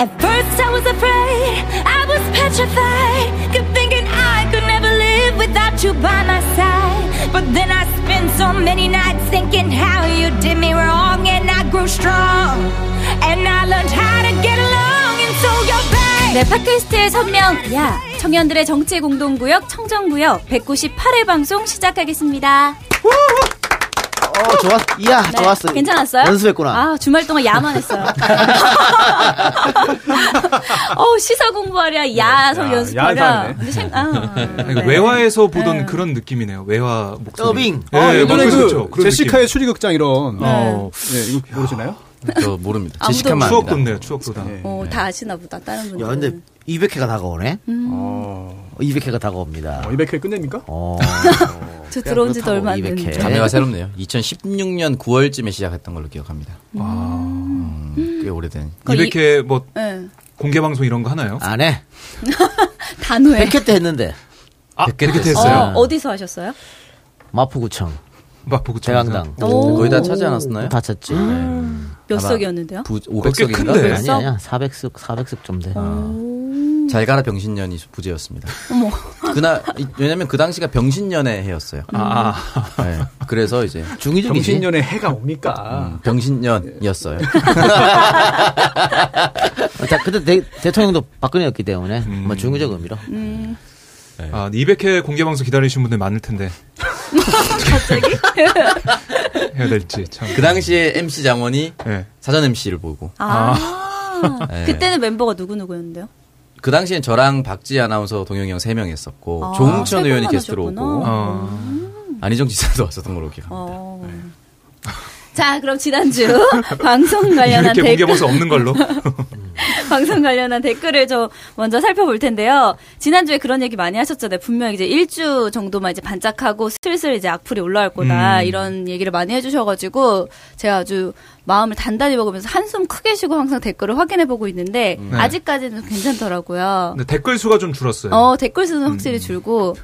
At first I was afraid, I was petrified, kept thinking I could never live without you by my side. But then I spent so many nights thinking how you did me wrong, and I grew strong, and I learned how to get along, and so you're back. 네, 팟캐스트의 선명, 야. 청년들의 정치 공동구역, 청정구역 198회 방송 시작하겠습니다. 어, 좋았, 이야, 네, 좋았어. 괜찮았어요? 연습했구나. 아, 주말 동안 야만 했어요. 어, 시사 공부하랴, 야서 야, 연습하랴. 생, 아, 네. 외화에서 보던 네. 그런 느낌이네요. 외화 목소리. 더빙. 예, 아, 예, 예전에 뭐그 그렇죠. 그런 제시카의 추리극장 이런. 느낌. 어, 네, 이거 모르시나요? 저 모릅니다. 제시카만 추억. 돋네요. 추억 돋아. 네. 어, 다 아시나 보다, 다른 분들. 야, 근데 200회가 다가오네? 음. 어, 200회가 다가옵니다. 어, 200회 끝냅니까? 어. 저 들어온 지도 얼마 안 200회. 됐는데. 감회가 새롭네요. 2016년 9월쯤에 시작했던 걸로 기억합니다. 음, 꽤 오래된. 200회 뭐 네. 공개 방송 이런 거 하나요? 안 해. 단호해. 100회 때 했는데. 아, 100회 그렇게 때 됐어요. 어, 어디서 하셨어요? 마포구청. 마포구 대강당. 오. 거의 다 차지 않았었나요? 다 찼지. 몇 석이었는데요? 부, 그거 꽤 500석인가? 큰데? 아니, 아니야. 400석, 400석 좀 돼. 잘 가라 병신년이 부제였습니다. 어머. 그날 이- 왜냐면 그 당시가 병신년의 해였어요. 아, 네, 그래서 이제 중의적이지. 정신년의 해가 옵니까? 병신년이었어요. 자, 그때 대, 대통령도 박근혜였기 때문에, 음. 뭐 중의적 의미로. 아, 200회 공개 방송 기다리시는 분들 많을 텐데. 갑자기? 해야 될지 참. 그 당시에 MC 장원이 예. 사전 MC를 보고 아. 네. 그때는 멤버가 누구 누구였는데요? 그 당시엔 저랑 박지 아나운서 동영이 형 3명 했었고 아, 조홍천 세 의원이 게스트로. 오고 어. 안희정 지사도 왔었던 걸로 기억합니다. 어. 자, 그럼 지난주 방송 관련한 이렇게 공개 댓글, 방송 없는 걸로. 방송 관련한 댓글을 좀 먼저 살펴볼 텐데요. 지난주에 그런 얘기 많이 하셨잖아요. 분명 이제 일주 정도만 이제 반짝하고 슬슬 이제 악플이 올라올 거다. 음. 이런 얘기를 많이 해주셔가지고 제가 아주 마음을 단단히 먹으면서 한숨 크게 쉬고 항상 댓글을 확인해 보고 있는데 네. 아직까지는 괜찮더라고요. 근데 댓글 수가 좀 줄었어요. 어, 댓글 수는 확실히 줄고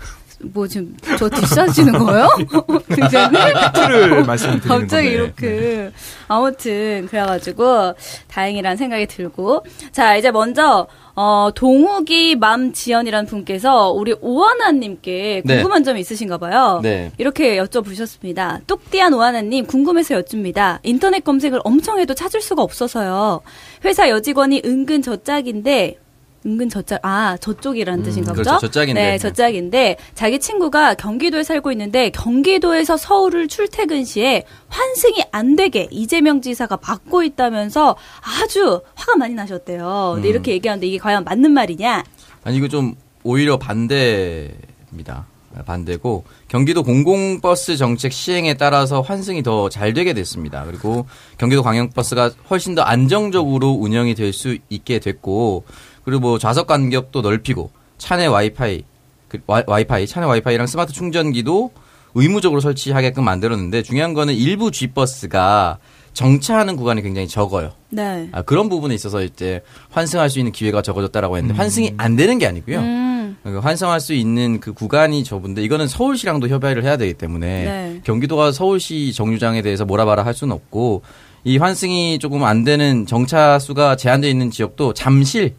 뭐 지금 저 뒷사지는 거예요? 굉장히 팩트를 말씀드리는 갑자기 건데. 이렇게 아무튼 그래가지고 다행이라는 생각이 들고 자 이제 먼저 어 동욱이 맘지연이라는 분께서 우리 오하나님께 네. 궁금한 점이 있으신가 봐요. 네. 이렇게 여쭤보셨습니다. 뚝띠한 오하나님 궁금해서 여쭙니다. 인터넷 검색을 엄청 해도 찾을 수가 없어서요. 회사 여직원이 은근 저 짝인데 은근 저짝 아 저쪽이라는 음, 뜻인가 그렇죠. 보죠? 저짝인데. 네, 저짝인데 자기 친구가 경기도에 살고 있는데 경기도에서 서울을 출퇴근 시에 환승이 안 되게 이재명 지사가 막고 있다면서 아주 화가 많이 나셨대요. 근데 음. 이렇게 얘기하는데 이게 과연 맞는 말이냐? 아니 이거 좀 오히려 반대입니다. 반대고 경기도 공공버스 정책 시행에 따라서 환승이 더 잘 되게 됐습니다. 그리고 경기도 광역버스가 훨씬 더 안정적으로 운영이 될 수 있게 됐고 그리고 뭐 좌석 간격도 넓히고 차내 와이파이 그 와- 와이파이 차내 와이파이랑 스마트 충전기도 의무적으로 설치하게끔 만들었는데 중요한 거는 일부 G버스가 정차하는 구간이 굉장히 적어요. 네. 아, 그런 부분에 있어서 이제 환승할 수 있는 기회가 적어졌다라고 했는데 환승이 안 되는 게 아니고요. 음. 그 환승할 수 있는 그 구간이 좁은데 이거는 서울시랑도 협의를 해야 되기 때문에 네. 경기도가 서울시 정류장에 대해서 뭐라바라 할 수는 없고 이 환승이 조금 안 되는 정차 수가 제한되어 있는 지역도 잠실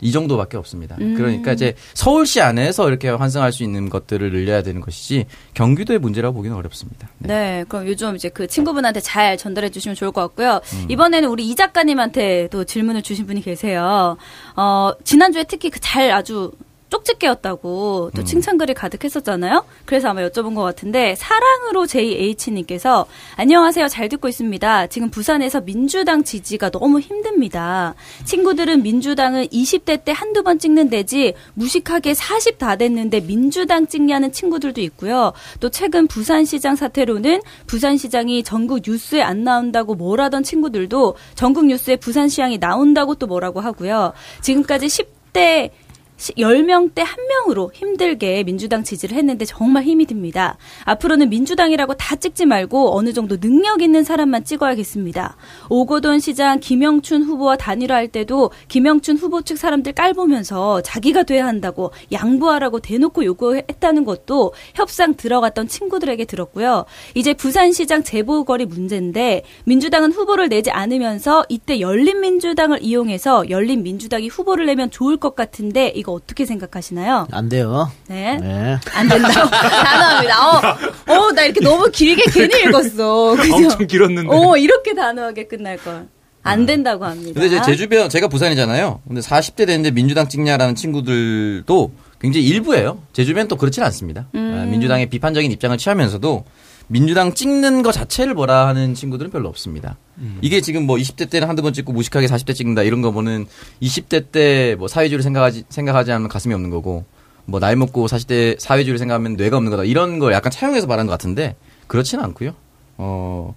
이 정도밖에 없습니다. 음. 그러니까 이제 서울시 안에서 이렇게 환승할 수 있는 것들을 늘려야 되는 것이지 경기도의 문제라고 보기는 어렵습니다. 네. 네, 그럼 요즘 이제 그 친구분한테 잘 전달해 주시면 좋을 것 같고요. 음. 이번에는 우리 이 작가님한테 또 질문을 주신 분이 계세요. 어, 지난주에 특히 그 잘 아주 쪽집게였다고 음. 또 칭찬글이 가득했었잖아요. 그래서 아마 여쭤본 것 같은데 사랑으로 JH님께서 안녕하세요. 잘 듣고 있습니다. 지금 부산에서 민주당 지지가 너무 힘듭니다. 친구들은 민주당은 20대 때 한두 번 찍는 데지 무식하게 40 다 됐는데 민주당 찍냐는 친구들도 있고요. 또 최근 부산시장 사태로는 부산시장이 전국 뉴스에 안 나온다고 뭐라던 친구들도 전국 뉴스에 부산시장이 나온다고 또 뭐라고 하고요. 지금까지 10대 10명대 한 명으로 힘들게 민주당 지지를 했는데 정말 힘이 듭니다. 앞으로는 민주당이라고 다 찍지 말고 어느 정도 능력 있는 사람만 찍어야겠습니다. 오거돈 시장 김영춘 후보와 단일화할 때도 김영춘 후보 측 사람들 깔보면서 자기가 돼야 한다고 양보하라고 대놓고 요구했다는 것도 협상 들어갔던 친구들에게 들었고요. 이제 부산시장 재보궐이 문제인데 민주당은 후보를 내지 않으면서 이때 열린민주당을 이용해서 열린민주당이 후보를 내면 좋을 것 같은데 이거 어떻게 생각하시나요? 안 돼요. 네. 네. 안 된다고. 단호합니다. 어, 어, 나 이렇게 너무 길게 괜히 읽었어. 그죠? 엄청 길었는데. 어, 이렇게 단호하게 끝날 걸. 안 된다고 합니다. 근데 제 주변 제가 부산이잖아요. 근데 40대 됐는데 민주당 찍냐라는 친구들도 굉장히 일부예요. 제 주변 또 그렇지는 않습니다. 아, 민주당의 비판적인 입장을 취하면서도 민주당 찍는 것 자체를 뭐라 하는 친구들은 별로 없습니다. 이게 지금 뭐 20대 때는 한두 번 찍고 무식하게 40대 찍는다 이런 거 보는 20대 때 뭐 사회주의를 생각하지 생각하지 않으면 가슴이 없는 거고 뭐 나이 먹고 40대 사회주의를 생각하면 뇌가 없는 거다 이런 걸 약간 차용해서 말하는 것 같은데 그렇지는 않고요. 어.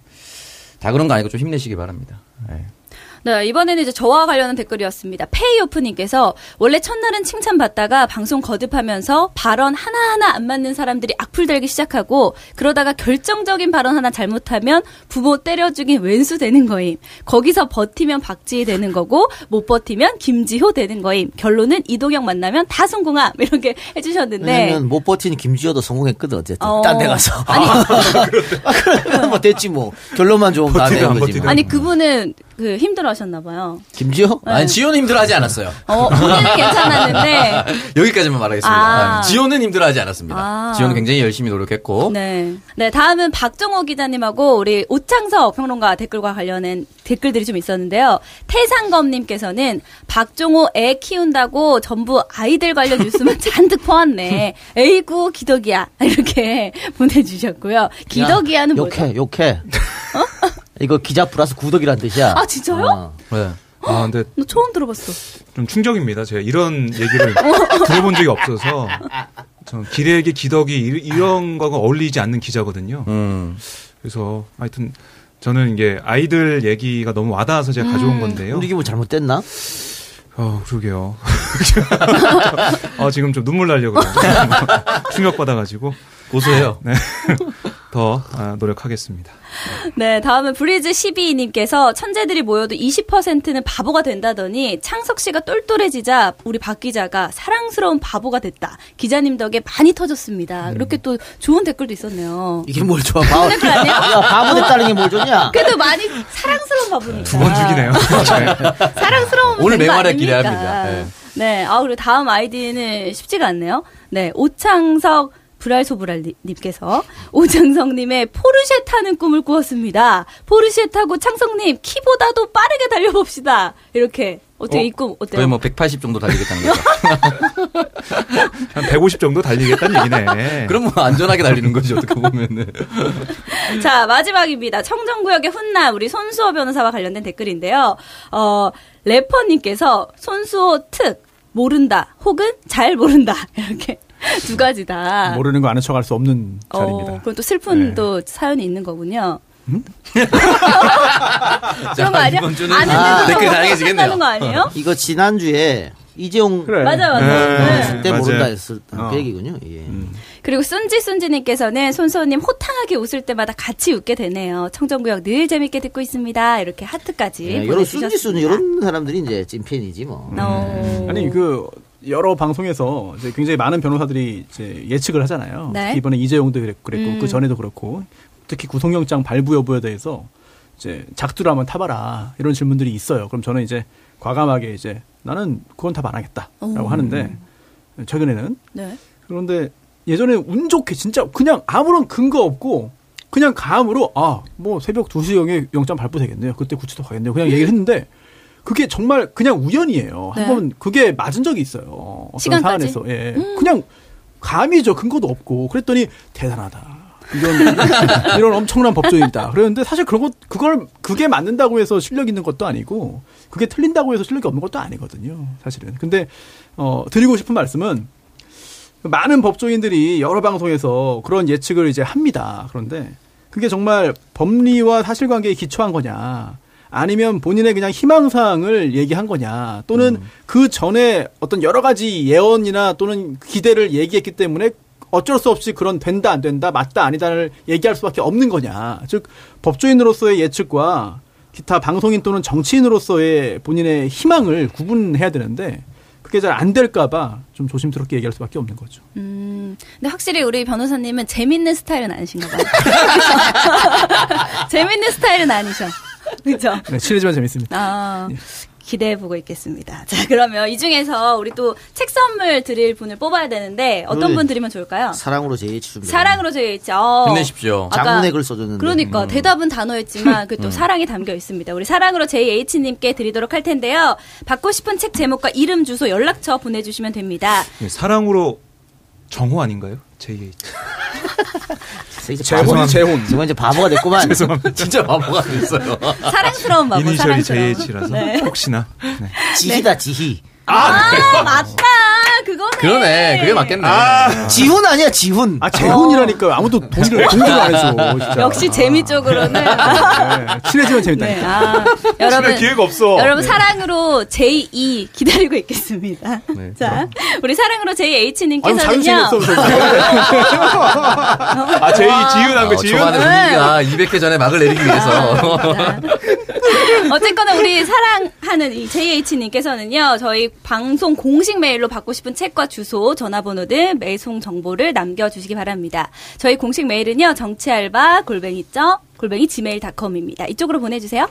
다 그런 거 아니고 좀 힘내시기 바랍니다. 예. 네, 이번에는 이제 저와 관련한 댓글이었습니다. 페이오프님께서 원래 첫날은 칭찬받다가 방송 거듭하면서 발언 하나하나 안 맞는 사람들이 악플 달기 시작하고 그러다가 결정적인 발언 하나 잘못하면 부모 때려 죽인 왼수 되는 거임. 거기서 버티면 박지희 되는 거고 못 버티면 김지호 되는 거임. 결론은 이동영 만나면 다 성공함. 이렇게 해주셨는데. 왜냐면 못 버티는 김지호도 성공했거든 어쨌든 어. 딴데 가서. 아니, 그러면 뭐 됐지 뭐 결론만 좋으면 다 되는 거지. 아니 그분은 그 힘들어하셨나 봐요. 김지호? 아니 지호는 힘들어하지 않았어요. 어, 본인은 괜찮았는데 여기까지만 말하겠습니다. 아. 아, 지호는 힘들어하지 않았습니다. 아. 지호는 굉장히 열심히 노력했고 네. 네, 다음은 박정호 기자님하고 우리 오창석 평론가 댓글과 관련된 댓글들이 좀 있었는데요. 태상검님께서는 박정호 애 키운다고 전부 아이들 관련 뉴스만 잔뜩 퍼왔네. 에이구 기덕이야. 이렇게 보내주셨고요. 기덕이야는 야, 뭐죠? 욕해 욕해. 이거 기자 플러스 구독이란 뜻이야. 아, 진짜요? 어. 네. 아, 근데 너 처음 들어봤어. 좀 충격입니다. 제가 이런 얘기를 들어본 적이 없어서. 저 기레기, 기덕이 이- 이런 거가 어울리지 않는 기자거든요. 음. 그래서 하여튼 저는 이게 아이들 얘기가 너무 와닿아서 제가 가져온 건데요. 우리 기분 잘못됐나? 어, 그러게요. 어, 지금 좀 눈물 그래요. 충격받아가지고 고소해요. 더 아, 노력하겠습니다. 네, 다음은 브리즈 12님께서 천재들이 모여도 20%는 바보가 된다더니 창석 씨가 똘똘해지자 우리 박 기자가 사랑스러운 바보가 됐다. 기자님 덕에 많이 터졌습니다. 이렇게 또 좋은 댓글도 있었네요. 이게 뭘 좋아? 바보, 댓글 아니야? 야, 바보 됐다는 게 뭘 좋냐? 그래도 많이 사랑스러운 바보니까. 두 번 죽이네요. 사랑스러운 오늘 맹활약? 기대합니다. 네. 네, 아 그리고 다음 아이디는 쉽지가 않네요. 네, 오창석 브랄소브랄님께서 오창성님의 포르쉐 타는 꿈을 꾸었습니다. 포르쉐 타고 창성님 키보다도 빠르게 달려봅시다. 이렇게 어떻게 어? 이꿈 어때요? 거의 뭐 180 정도 달리겠다는 거죠. 한 150 정도 달리겠다는 얘기네. 그럼 뭐 안전하게 달리는 거죠. 어떻게 보면은. 자, 마지막입니다. 청정구역의 훈남, 우리 손수호 변호사와 관련된 댓글인데요. 어, 래퍼님께서 손수호 특, 모른다, 혹은 잘 모른다. 이렇게 두 가지 다. 모르는 거 아는 척 할 수 없는 어, 자리입니다. 그건 또 슬픈 네. 또 사연이 있는 거군요. 자, 그런 거 아니야? 아는데도 댓글 다양해지겠네요. 하는 거 아니에요? 이거 지난주에 이재용 그래. 맞아, 맞아. 네. 네. 그때 맞아요. 모른다 했을 어. 그 얘기군요. 예. 그리고 순지 순지님께서는 손수호님 호탕하게 웃을 때마다 같이 웃게 되네요. 청정구역 늘 재밌게 듣고 있습니다. 이렇게 하트까지 예, 이런. 순지 순지 이런 사람들이 이제 찐팬이지 뭐. 어. 아니 그 여러 방송에서 이제 굉장히 많은 변호사들이 이제 예측을 하잖아요. 네. 이번에 이재용도 그랬- 그랬고 음. 그 전에도 그렇고 특히 구속영장 발부 여부에 대해서 이제 작두를 한번 타봐라 이런 질문들이 있어요. 그럼 저는 이제 과감하게 이제 나는 그건 답 안 하겠다라고 오. 하는데 최근에는 네. 그런데 예전에 운 좋게 진짜 그냥 아무런 근거 없고 그냥 감으로 아 뭐 새벽 2시경에 영장 발부되겠네요. 그때 구치소 가겠네요. 그냥 얘기를 했는데 그게 정말 그냥 우연이에요. 네. 한번 그게 맞은 적이 있어요. 어떤? 음. 사안에서 예. 그냥 감이죠. 근거도 없고 그랬더니 대단하다. 이런 이런, 이런 엄청난 법조인이다. 그랬는데 사실 그런 것 그걸 그게 맞는다고 해서 실력 있는 것도 아니고 그게 틀린다고 해서 실력이 없는 것도 아니거든요. 사실은. 근데 어 드리고 싶은 말씀은 많은 법조인들이 여러 방송에서 그런 예측을 이제 합니다. 그런데 그게 정말 법리와 사실관계에 기초한 거냐, 아니면 본인의 그냥 희망사항을 얘기한 거냐 또는 그 전에 어떤 여러 가지 예언이나 또는 기대를 얘기했기 때문에 어쩔 수 없이 그런 된다 안 된다 맞다 아니다를 얘기할 수밖에 없는 거냐 즉 법조인으로서의 예측과 기타 방송인 또는 정치인으로서의 본인의 희망을 구분해야 되는데 그게 잘 안 될까봐 좀 조심스럽게 얘기할 수밖에 없는 거죠. 음, 근데 확실히 우리 변호사님은 재밌는 스타일은 아니신가 봐요. 재밌는 스타일은 아니셔. 그죠? 네, 친해지만 재밌습니다. 아, 기대해 보고 있겠습니다. 자, 그러면 이 중에서 우리 또 책 선물 드릴 분을 뽑아야 되는데 어떤 네. 분 드리면 좋을까요? 사랑으로 JH 준비. 사랑으로 있죠. 어. 힘내십시오. 장문의 글 써줬는데. 그러니까 대답은 단어였지만 그또 사랑이 담겨 있습니다. 우리 사랑으로 JH님께 드리도록 할 텐데요. 받고 싶은 책 제목과 이름, 주소, 연락처 보내주시면 됩니다. 네, 사랑으로 정호 아닌가요? JH. 바보- 재혼. 정말 이제 바보가 됐구만. 진짜 바보가 됐어요. 사랑스러운 바보, 이니셜이 사랑스러운. JH라서 네. 혹시나. 네. 지희다 지희. 아, 맞다. 그거네. 그러네. 그게 맞겠네. 지훈 아니야 지훈. 아 재혼이라니까 아무도 동의를 동의를 안 해줘. 진짜. 역시 재미 쪽으로는. 네, 친해지면 재밌다. 네, 아, 여러분. 기회가 없어. 여러분 사랑으로 J2 기다리고 있겠습니다. 네, 자, 우리 사랑으로 JH님께서는요. 아, 제이 지윤한 거 어? 초반에 분위기가 200회 전에 막을 내리기 위해서. 자. 어쨌거나 우리 사랑하는 이 JH님께서는요, 저희 방송 공식 메일로 받고 싶은 책과 주소, 전화번호 등 매송 정보를 남겨주시기 바랍니다. 저희 공식 메일은요, 정치알바 골뱅이 점 골뱅이 gmail.com입니다. 이쪽으로 보내주세요.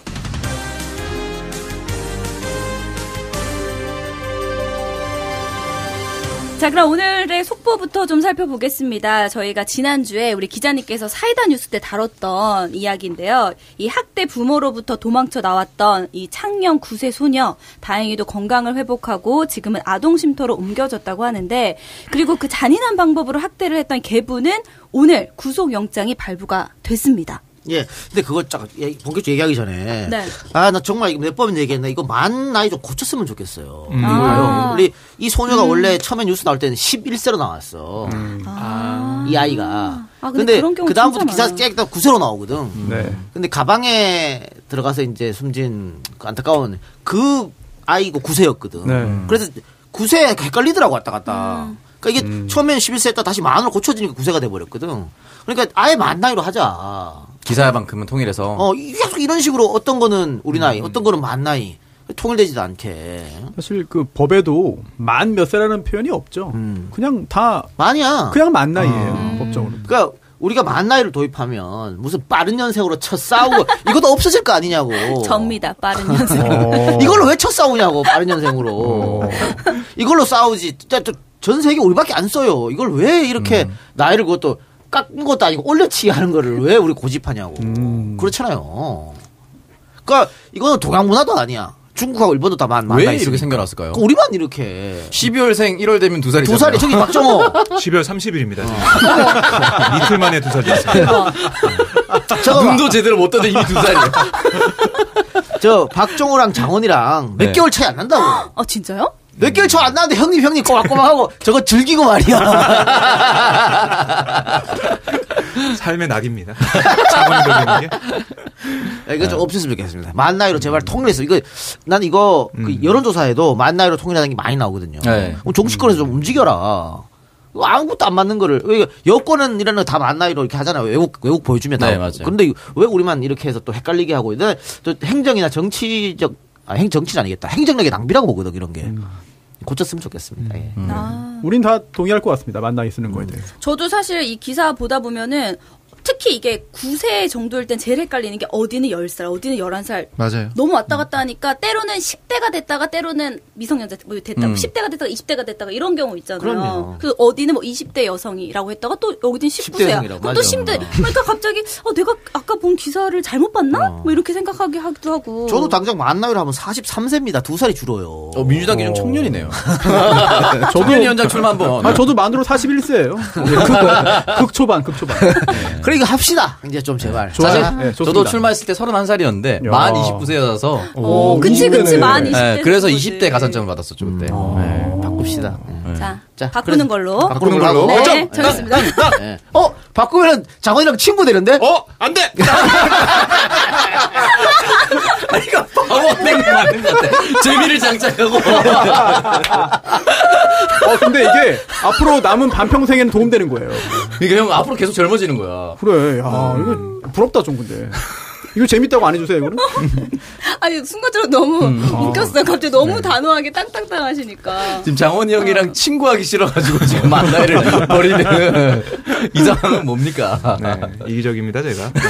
자, 그럼 오늘의 속보부터 좀 살펴보겠습니다. 저희가 지난주에 우리 기자님께서 사이다 뉴스 때 다뤘던 이야기인데요. 이 학대 부모로부터 도망쳐 나왔던 이 창녕 9세 소녀, 다행히도 건강을 회복하고 지금은 아동쉼터로 옮겨졌다고 하는데, 그리고 그 잔인한 방법으로 학대를 했던 계부는 오늘 구속영장이 발부가 됐습니다. 예. 근데 그걸 쫙 예, 본격적으로 얘기하기 전에. 네. 아, 나 정말 몇 번 얘기했나. 이거 만 나이 좀 고쳤으면 좋겠어요. 음. 아. 우리 이 소녀가 원래 처음에 뉴스 나올 때는 11세로 나왔어. 이 아이가. 아, 근데 근데 그 다음부터 기사. 쫙 9세로 나오거든. 네. 근데 가방에 들어가서 이제 숨진 그 안타까운 그 아이고 9세였거든. 네. 그래서 9세 헷갈리더라고 왔다 갔다. 그러니까 이게 처음엔 11세 했다 다시 만으로 고쳐지니까 9세가 돼 버렸거든. 그러니까 아예 만 나이로 하자. 기사만큼은 통일해서. 어, 이- 계속 이런 식으로 어떤 거는 우리 나이, 어떤 거는 만 나이. 통일되지도 않게. 사실 그 법에도 만 몇 세라는 표현이 없죠. 음. 그냥 다 만이야. 그냥 만 나이예요 법적으로. 그러니까 우리가 만 나이를 도입하면 무슨 빠른 년생으로 쳐 싸우고 이것도 없어질 거 아니냐고. 접니다. 빠른 연습. 어. 이걸로 왜 쳐 싸우냐고 빠른 년생으로. 이걸로 싸우지. 진짜 또전 세계 우리밖에 안 써요. 이걸 왜 이렇게 나이를 그것도 깎은 것도 아니고 올려치기 하는 거를 왜 우리 고집하냐고. 음. 그렇잖아요. 그러니까 이거는 동양 문화도 아니야. 중국하고 일본도 다 만, 만왜 이렇게 있으니까. 생겨났을까요? 그 우리만 이렇게. 12월생 1월 되면 두 살이잖아요. 두 살이 저기 박정호. 12월 30일입니다. 이틀 만에 두 살이 봐. 눈도 제대로 못 떠도 이미 두 살이에요. 저 박정호랑 장원이랑 몇 네. 개월 차이 안 난다고. 어, 진짜요? 몇 개월 차이 안 나는데 형님 형님 꼬박꼬박하고 저거 즐기고 말이야. 삶의 낙입니다. 자본이 게. 야, 이거 좀 없었으면 좋겠습니다. 만 나이로 제발 통일해서 이거 난 이거 그 여론조사에도 만 나이로 통일하는 게 많이 나오거든요. 네. 정치권에서 좀 움직여라. 아무것도 안 맞는 거를 왜 여권은 이런 거 다 만 나이로 이렇게 하잖아요. 외국 외국 보여주면 다. 네, 맞아요. 그런데 왜 우리만 이렇게 해서 또 헷갈리게 하고 근데 또 행정이나 정치적 아, 행 정치는 아니겠다. 행정력의 낭비라고 보거든 이런 게. 고쳤으면 좋겠습니다. 예. 아. 우린 다 동의할 것 같습니다. 만 나이 쓰는 거에 대해서. 저도 사실 이 기사 보다 보면은 특히 이게 9세 정도일 땐 제일 헷갈리는 게 어디는 10살, 어디는 11살. 맞아요. 너무 왔다 갔다 하니까 때로는 10대가 됐다가 때로는 미성년자 뭐 됐다가 음. 10대가 됐다가 20대가 됐다가 이런 경우 있잖아요. 그럼요. 그 어디는 뭐 20대 여성이라고 했다가 또 여기는 10대 19세야. 여성이라고, 또 맞아. 10대. 그러니까 갑자기 어 내가 아까 본 기사를 잘못 봤나? 뭐 이렇게 생각하게 하기도 하고. 저도 당장 만 나이로 하면 43세입니다. 두 살이 줄어요. 어, 민주당이 좀 청년이네요. 저도 청년위원장 출마 한번. 아 저도 만으로 41세예요. 극 초반 극 초반. 그러 니까 합시다. 이제 좀 제발. 좋아요. 사실 네. 저도 출마했을 때 31살이었는데 야. 만 29세여서 어, 그치 그치 20대네. 만 20대. 네, 그래서 거지. 20대 가산점을 받았었죠 그때. 네. 바꿉시다. 예. 자, 자, 바꾸는 걸로. 바꾸는 걸로. 네, 정했습니다. 예. 어, 바꾸면은 장원이랑 친구 되는데? 어? 안 돼! 아니, 이거 게 맞는 것 같아. 재미를 장착하고. 어, 근데 이게 앞으로 남은 반평생에는 도움되는 거예요. 그러니까 형 앞으로 계속 젊어지는 거야. 그래. 야, 이거 부럽다, 좀 근데. 이거 재밌다고 안 해주세요, 이거는? 아니 순간적으로 너무 음. 웃겼어요. 갑자기 너무 단호하게 땅땅땅 하시니까. 지금 장원이 형이랑 친구하기 싫어가지고 지금 만나이를 버리는 이 상황은 뭡니까? 네, 이기적입니다, 제가. 네.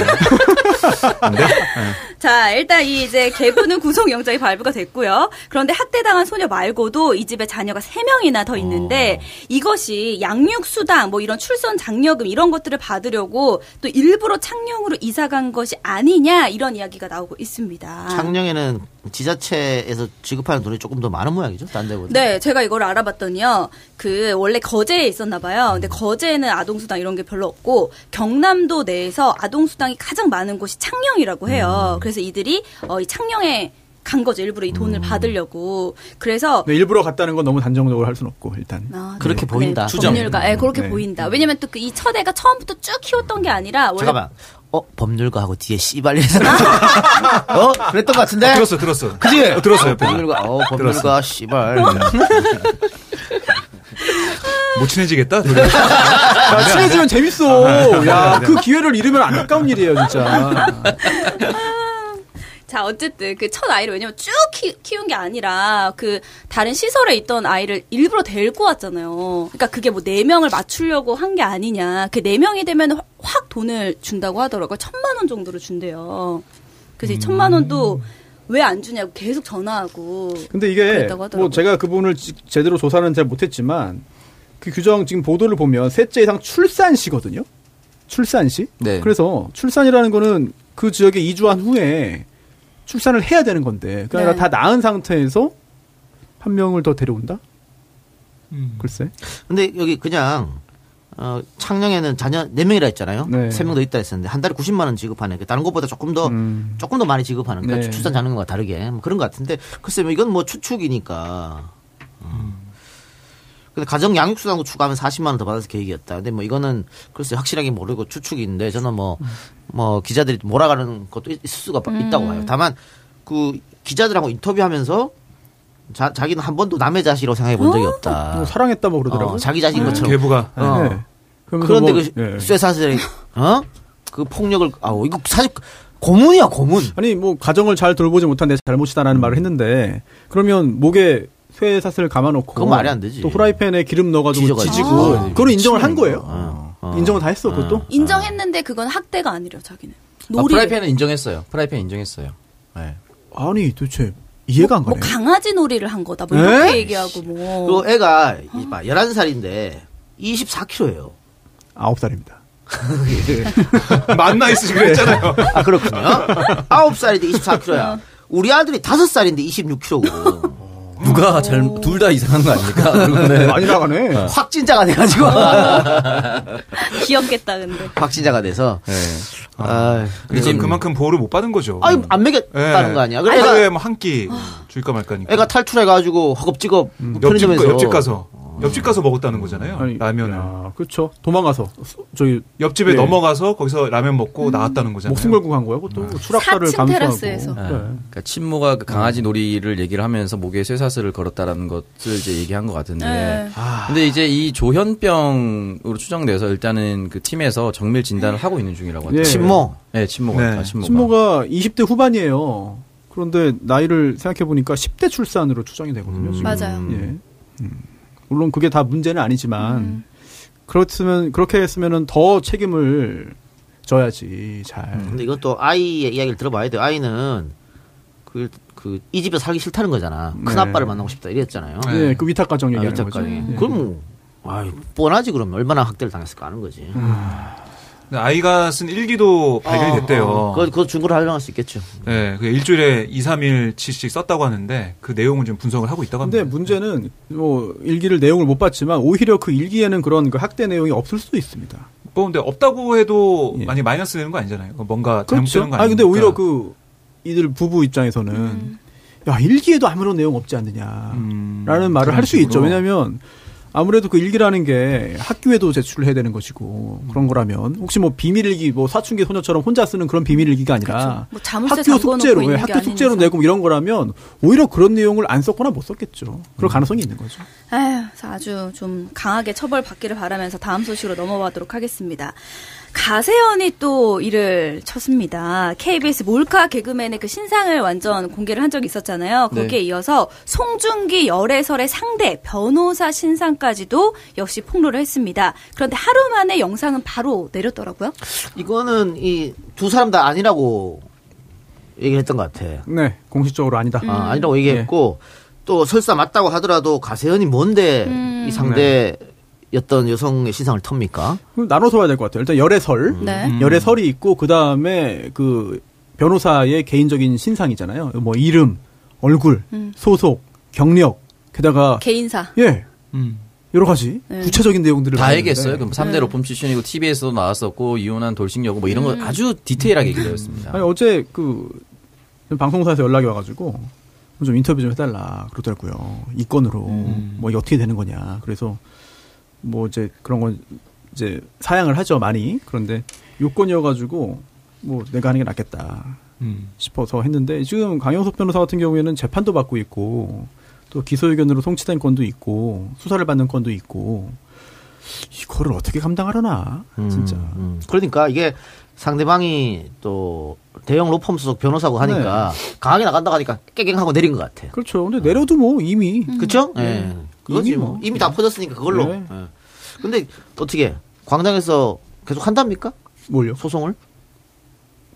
근데 자, 일단 이 이제 개구는 구속영장이 발부가 됐고요. 그런데 학대당한 소녀 말고도 이 집에 자녀가 세명이나 더 있는데 이것이 양육수당, 뭐 이런 출산 장려금 이런 것들을 받으려고 또 일부러 창녕으로 이사 간 것이 아니냐 이런 이야기가 나오고 있습니다. 창녕에는 지자체에서 지급하는 돈이 조금 더 많은 모양이죠, 딴 데보다. 네, 제가 이걸 알아봤더니요. 그 원래 거제에 있었나 봐요. 근데 거제에는 아동 수당 이런 게 별로 없고 경남도 내에서 아동 수당이 가장 많은 곳이 창녕이라고 해요. 그래서 이들이 어, 이 창녕에 간 거죠. 일부러 이 돈을 받으려고. 그래서 네, 일부러 갔다는 건 너무 단정적으로 할 수는 없고, 일단. 아, 그렇게 보인다. 네, 법률가, 네, 그렇게 네. 보인다. 왜냐면 또 그 이 처대가 처음부터 쭉 키웠던 게 아니라 원래 잠깐만. 어, 법률가하고 뒤에 씨발리에서. 어? 그랬던 것 같은데? 들었어, 들었어. 그지? 어, 들었어 요. 어, 법률가, 어, 법률가, 씨발. 못 친해지겠다. 둘이. 야, 친해지면 재밌어. 아, 야, 네. 그 기회를 잃으면 안타까운 일이에요, 진짜. 자, 어쨌든 그 첫 아이를 왜냐면 쭉 키, 키운 게 아니라 그 다른 시설에 있던 아이를 일부러 데리고 왔잖아요. 그러니까 그게 뭐 네 명을 맞추려고 한 게 아니냐. 그 네 명이 되면 확- 확 돈을 준다고 하더라고요. 천만 원 정도를 준대요. 그래서 이 천만 원도 왜 안 주냐고 계속 전화하고. 근데 이게. 뭐 제가 그분을 지- 제대로 조사는 잘 못했지만 그 규정 지금 보도를 보면 셋째 이상 출산 시거든요. 출산 시. 네. 그래서 출산이라는 거는 그 지역에 이주한 후에 출산을 해야 되는 건데 그러니까 네. 다 낳은 상태에서 한 명을 더 데려온다? 음. 글쎄. 근데 여기 그냥, 어, 창녕에는 자녀 4명이라 했잖아요. 네. 3명 더 있다 했었는데, 한 달에 90만 원 지급하는, 그 다른 것보다 조금 더, 음. 조금 더 많이 지급하는, 그러니까 네. 출산 장려금과 다르게. 뭐 그런 것 같은데, 글쎄, 뭐 이건 뭐 추측이니까. 음. 근데 가정 양육수당도 추가하면 40만 원 더 받아서 계획이었다. 근데 뭐 이거는 글쎄 확실하게 모르고 추측인데 저는 뭐뭐 기자들이 몰아가는 것도 있- 있을 수가 있다고 봐요. 다만 그 기자들하고 인터뷰하면서 자, 자기는 한 번도 남의 자식이라고 생각해 본 적이 없다. 뭐 사랑했다 뭐 그러더라고요. 어, 자기 자식인 것처럼. 계부가. 어. 네. 그러면서 그런데 뭐, 그 예. 쇠사슬에 어? 그 폭력을 아우 이거 사실 고문이야 고문. 아니 뭐 가정을 잘 돌보지 못한 내 잘못이다라는 말을 했는데 그러면 목에 쇠사슬 감아놓고 그건 말이 안 되지. 또 프라이팬에 기름 넣어가지고 지져가지고. 지지고 아, 그걸 인정을 한 거예요. 어, 어. 인정을 다 했어 그것도. 인정했는데 그건 학대가 아니래요, 자기는. 아, 놀이. 프라이팬은 인정했어요. 프라이팬 인정했어요. 네. 아니 도대체 이해가 안뭐 가네. 강아지 놀이를 한 거다. 뭐 에? 이렇게 얘기하고 뭐. 그리고 애가 이- 봐, 11살인데 24kg예요. 아홉 살입니다. 만나 있으시고 그랬잖아요. 아 그렇군요. 9살인데 24kg야. 우리 아들이 5살인데 26kg고. 누가 둘다 이상한 거 아닙니까? 그러면은 많이 나가네. 확진자가 돼가지고. 귀엽겠다, 근데. 확진자가 돼서. 네. 아, 근데 지금- 그만큼 보호를 못 받은 거죠. 아유 안 먹였다는 예. 거 아니야. 그래 하루에 애가, 뭐한끼 줄까 말까니까. 애가 탈출해가지고 허겁지겁 옆집, 편의점에서 가, 옆집 가서 옆집 가서 먹었다는 거잖아요. 아니, 라면을. 야, 그렇죠. 도망가서 수- 저기 옆집에 예. 넘어가서 거기서 라면 먹고 나왔다는 거잖아요. 목숨 걸고 간 거야. 그것도 추락사를 사층 감수하고. 테라스에서. 그래. 그러니까 친모가 그 강아지 놀이를 얘기를 하면서 목에 쇠사슬을 걸었다라는 것을 이제 얘기한 것 같은데. 네. 근데 이제 이 조현병으로 추정돼서 일단은 그 팀에서 정밀 진단을 하고 있는 중이라고. 예. 친모. 네, 친모가. 네. 아, 친모가. 친모가 20대 후반이에요. 그런데 나이를 생각해 보니까 10대 출산으로 추정이 되거든요. 지금. 맞아요. 예. 음. 물론 그게 다 문제는 아니지만 음. 그렇으면 그렇게 했으면은 더 책임을 져야지 잘. 근데 이것도 아이의 이야기를 들어봐야 돼요. 아이는 그, 그, 이 집에 살기 싫다는 거잖아. 큰 네. 아빠를 만나고 싶다 이랬잖아요. 네. 예, 그 위탁 가정 아, 얘기하는 위탁 거죠. 예. 그럼 뭐, 아이, 뻔하지 그러면. 얼마나 학대를 당했을까 하는 거지. 근데 아이가 쓴 일기도 발견이 됐대요. 어, 그거, 그거 증거로 활용할 수 있겠죠. 네, 그 일주일에 2, 3일치씩 썼다고 하는데 그 내용을 좀 분석을 하고 있다고 합니다. 근데 문제는 뭐 일기를 내용을 못 봤지만 오히려 그 일기에는 그런 그 학대 내용이 없을 수도 있습니다. 뭐 근데 없다고 해도 예. 많이 마이너스 되는 거 아니잖아요. 뭔가 그렇죠. 잘못되는 거아 아니니까. 근데 오히려 그 이들 부부 입장에서는 음. 야 일기에도 아무런 내용 없지 않느냐. 음, 라는 말을 할 수 있죠. 왜냐하면 아무래도 그 일기라는 게 학교에도 제출을 해야 되는 것이고 그런 거라면 혹시 뭐 비밀일기 뭐 사춘기 소녀처럼 혼자 쓰는 그런 비밀일기가 아니라 뭐 자물쇠 학교 숙제로 예, 게 학교 아닌 숙제로 이상. 내고 뭐 이런 거라면 오히려 그런 내용을 안 썼거나 못 썼겠죠. 그럴 음. 가능성이 있는 거죠. 그래서 아주 좀 강하게 처벌 받기를 바라면서 다음 소식으로 넘어가도록 하겠습니다. 가세연이 또 일을 쳤습니다. KBS 몰카 개그맨의 그 신상을 완전 공개를 한 적이 있었잖아요. 거기에 네. 이어서 송중기 열애설의 상대 변호사 신상까지도 역시 폭로를 했습니다. 그런데 하루 만에 영상은 바로 내렸더라고요. 이거는 이 두 사람 다 아니라고 얘기를 했던 것 같아. 네, 공식적으로 아니다. 음. 아, 아니라고 얘기했고 또 설사 맞다고 하더라도 가세현이 뭔데 음. 이 상대 였던 여성의 신상을 텁니까? 나눠서 봐야 될 것 같아요. 일단 열애설, 네. 음. 열애설이 있고 그 다음에 그 변호사의 개인적인 신상이잖아요. 뭐 이름, 얼굴, 음. 소속, 경력, 게다가 개인사. 예 음. 여러 가지 네. 구체적인 내용들을 다 얘기했어요. 그럼 3대 네. 로펌 출신이고 TV에서도 나왔었고 이혼한 돌싱 여고 뭐 이런 거 아주 디테일하게 얘기를 했습니다. 아니 어제 그 방송사에서 연락이 와가지고 좀 인터뷰 좀 해달라 그러더라고요. 이 건으로 뭐 이게 어떻게 되는 거냐. 그래서 뭐 이제 그런 건 이제 사양을 하죠 많이. 그런데 요건이어가지고 뭐 내가 하는 게 낫겠다 음. 싶어서 했는데 지금 강영석 변호사 같은 경우에는 재판도 받고 있고 또 기소 의견으로 송치된 건도 있고 수사를 받는 건도 있고 이거를 어떻게 감당하려나 진짜. 음, 음. 그러니까 이게 상대방이 또 대형 로펌 소속 변호사고 하니까 네. 강하게 나간다고 하니까 깨갱하고 내린 것 같아. 그렇죠. 근데 내려도 뭐 이미 그쵸? 예. 그거지 이미 뭐. 뭐. 이미 다 퍼졌으니까 그걸로. 네. 예. 근데 어떻게 광장에서 계속 한답니까? 뭘요? 소송을?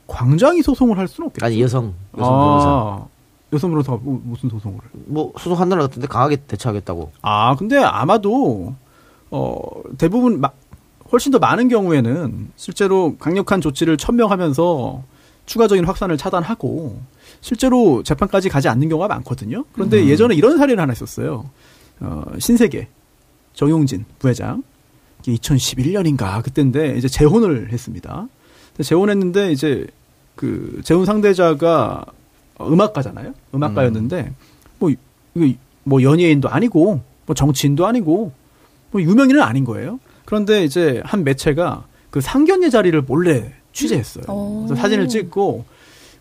광장이 소송을 할 수는 없겠죠. 아니 여성 여성 변호사. 아, 여성 변호사가 뭐- 무슨 소송을? 뭐 소송 한다는 것 같은데 강하게 대처하겠다고. 아, 근데 아마도 어 대부분 마, 훨씬 더 많은 경우에는 실제로 강력한 조치를 천명하면서 추가적인 확산을 차단하고 실제로 재판까지 가지 않는 경우가 많거든요. 그런데 예전에 이런 사례를 하나 있었어요. 어, 신세계 정용진 부회장 2011년인가 그때인데 이제 재혼을 했습니다. 재혼했는데 이제 그 재혼 상대자가 음악가잖아요. 음악가였는데 뭐 이거 뭐 연예인도 아니고 뭐 정치인도 아니고 뭐 유명인은 아닌 거예요. 그런데 이제 한 매체가 그 상견례 자리를 몰래 취재했어요. 오. 그래서 사진을 찍고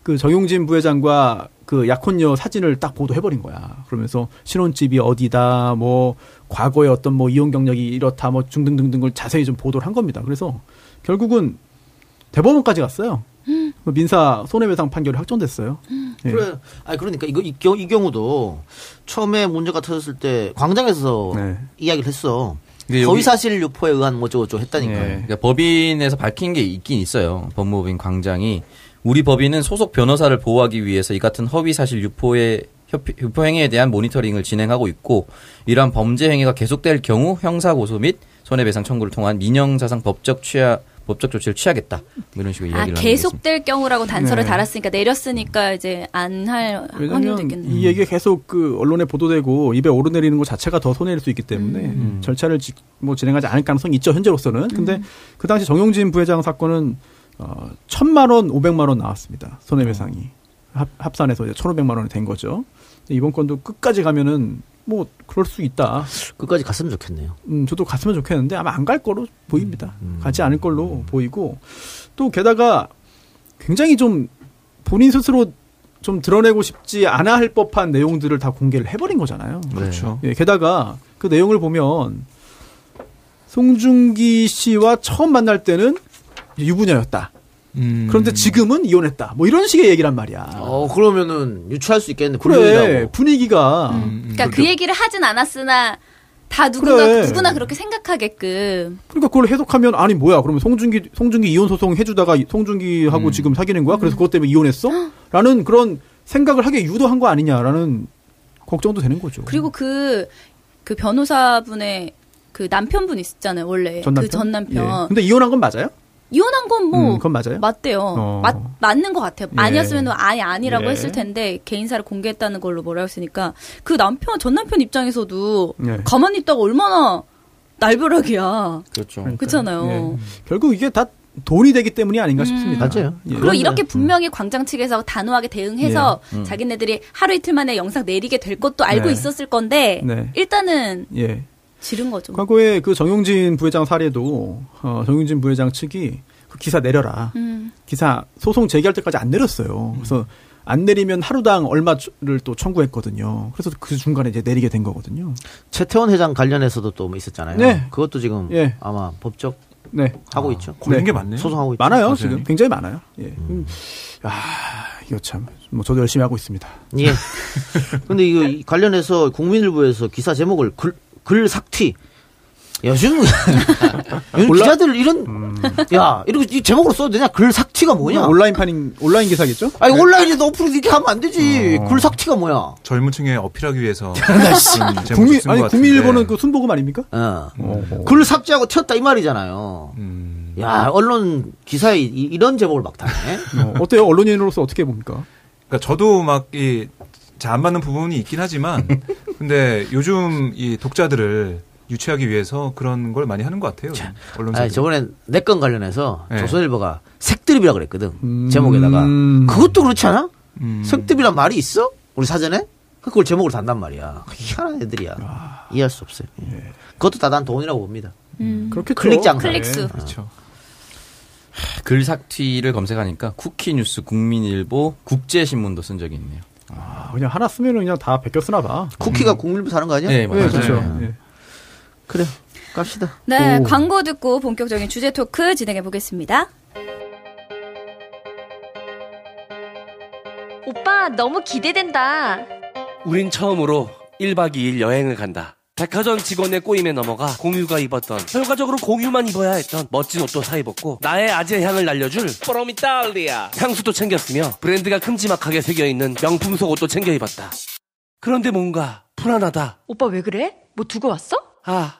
그 정용진 부회장과 그 약혼녀 사진을 딱 보도해버린 거야. 그러면서 신혼집이 어디다, 뭐 과거의 어떤 뭐 이혼 경력이 이렇다, 뭐 중등등등을 자세히 좀 보도를 한 겁니다. 그래서 결국은 대법원까지 갔어요. 그 민사 손해배상 판결이 확정됐어요. 예. 그래. 아니 그러니까 이거 이, 경- 이 경우도 처음에 문제가 터졌을 때 광장에서 네. 이야기를 했어. 허위 사실 유포에 의한 뭐 저거 저거 했다니까요. 네. 그러니까 법인에서 밝힌 게 있긴 있어요. 법무법인 광장이 우리 법인은 소속 변호사를 보호하기 위해서 이 같은 허위 사실 유포의 협- 유포 행위에 대한 모니터링을 진행하고 있고 이러한 범죄 행위가 계속될 경우 형사 고소 및 손해배상 청구를 통한 민형사상 법적 취하 법적 조치를 취하겠다. 뭐 이런 식으로 아, 이야기를 계속될 경우라고 단서를 네. 달았으니까 내렸으니까 이제 안 할 확률도 왜냐면 있겠네요. 이 얘기가 계속 그 언론에 보도되고 입에 오르내리는 것 자체가 더 손해일 수 있기 때문에 음. 절차를 지- 뭐 진행하지 않을 가능성이 있죠 현재로서는. 근데 그 당시 정용진 부회장 사건은 어, 천만 원, 오백만 원 나왔습니다 손해배상이 합, 합산해서 이제 천오백만 원이 된 거죠. 이번 건도 끝까지 가면은 뭐 그럴 수 있다. 끝까지 갔으면 좋겠네요. 음, 저도 갔으면 좋겠는데 아마 안 갈 거로 보입니다. 가지 않을 걸로 보이고 또 게다가 굉장히 좀 본인 스스로 좀 드러내고 싶지 않아 할 법한 내용들을 다 공개를 해버린 거잖아요. 그렇죠. 예, 게다가 그 내용을 보면 송중기 씨와 처음 만날 때는 유부녀였다. 음. 그런데 지금은 이혼했다. 뭐 이런 식의 얘기란 말이야. 어 그러면은 유추할 수 있겠는데 그래 불륜이라고. 분위기가 음, 그러니까 그 얘기를 하진 않았으나 다 누구나 그래. 누구나 그렇게 생각하게끔 그러니까 그걸 해석하면 아니 뭐야 그러면 송중기 송중기 이혼 소송 해주다가 송중기하고 음. 지금 사귀는 거야 그래서 그것 때문에 이혼했어? 라는 그런 생각을 하게 유도한 거 아니냐라는 걱정도 되는 거죠. 그리고 그그 변호사분의 그 남편분 있었잖아요 원래 전 남편? 그전 남편 예. 근데 이혼한 건 맞아요? 이혼한 건뭐 음, 그건 맞아요? 맞대요. 어. 맞, 맞는 것 같아요. 예. 아니었으면 아예 아니라고 예. 했을 텐데 개인사를 공개했다는 걸로 뭐라 했으니까 그 남편 전 남편 입장에서도 예. 가만히 있다가 얼마나 날벼락이야. 그렇죠. 그렇잖아요. 예. 결국 이게 다 돈이 되기 때문이 아닌가 싶습니다. 맞아요. 예. 그리고 이렇게 분명히 광장 측에서 단호하게 대응해서 자기네들이 하루 이틀 만에 영상 내리게 될 것도 알고 네. 있었을 건데 네. 일단은 예. 지른 거죠. 과거에 그 정용진 부회장 사례도 어, 정용진 부회장 측이 그 기사 내려라. 음. 기사 소송 제기할 때까지 안 내렸어요. 그래서 안 내리면 하루당 얼마를 또 청구했거든요. 그래서 그 중간에 이제 내리게 된 거거든요. 최태원 회장 관련해서도 또 뭐 있었잖아요. 네. 그것도 지금 예. 아마 법적 네. 하고 있죠. 걸린 네. 게 많네요. 소송하고 있죠. 많아요, 맞아요. 지금. 굉장히 많아요. 예. 음. 아, 이거 참. 뭐 저도 열심히 하고 있습니다. 예. 근데 이거 이 관련해서 국민일보에서 기사 제목을 글, 글 삭튀. 요즘 요즘 몰라? 기자들 이런 야 이렇게 이 제목으로 써도 되냐? 글 삭튀가 뭐냐? 온라인 판인 온라인 기사겠죠? 아니 온라인에서 어플로 이렇게 하면 안 되지. 글 삭튀가 뭐야? 젊은 층에 어필하기 위해서 음, 국민 아니. 국민일보는 그 순보금 아닙니까? 어. 글 삭제하고 튀었다 이 말이잖아요. 음, 야 언론 기사에 이, 이런 제목을 막 다네. 어, 어때요? 언론인으로서 어떻게 봅니까? 그러니까 저도 막 이 잘 안 맞는 부분이 있긴 하지만 근데 요즘 이 독자들을 유치하기 위해서 그런 걸 많이 하는 것 같아요. 언론사. 아니, 저번에 내 건 관련해서 네. 조선일보가 색드립이라 그랬거든. 음. 제목에다가 그것도 그렇지 않아? 음. 색드립이란 말이 있어? 우리 사전에? 그걸 제목으로 단단 말이야. 희한한 애들이야. 이해할 수 없어요. 예. 그것도 다 난 돈이라고 봅니다. 음. 그렇겠죠. 클릭 장사. 클릭수. 그렇죠. 글삭튀를 검색하니까 쿠키뉴스, 국민일보, 국제신문도 쓴 적이 있네요. 아, 그냥 하나 쓰면 그냥 다 베껴 쓰나 봐. 쿠키가 국민일보 사는 거 아니야? 네, 네, 맞아요. 그렇죠. 네. 예. 그래. 갑시다. 네, 오. 광고 듣고 본격적인 주제 토크 진행해 보겠습니다. 오빠 너무 기대된다. 우린 처음으로 1박 2일 여행을 간다. 백화점 직원의 꼬임에 넘어가 공유가 입었던 결과적으로 공유만 입어야 했던 멋진 옷도 사 입었고 나의 아재 향을 날려줄 프로미탈리아 향수도 챙겼으며 브랜드가 큼지막하게 새겨있는 명품 속옷도 챙겨 입었다. 그런데 뭔가 불안하다. 오빠 왜 그래? 뭐 두고 왔어? 아,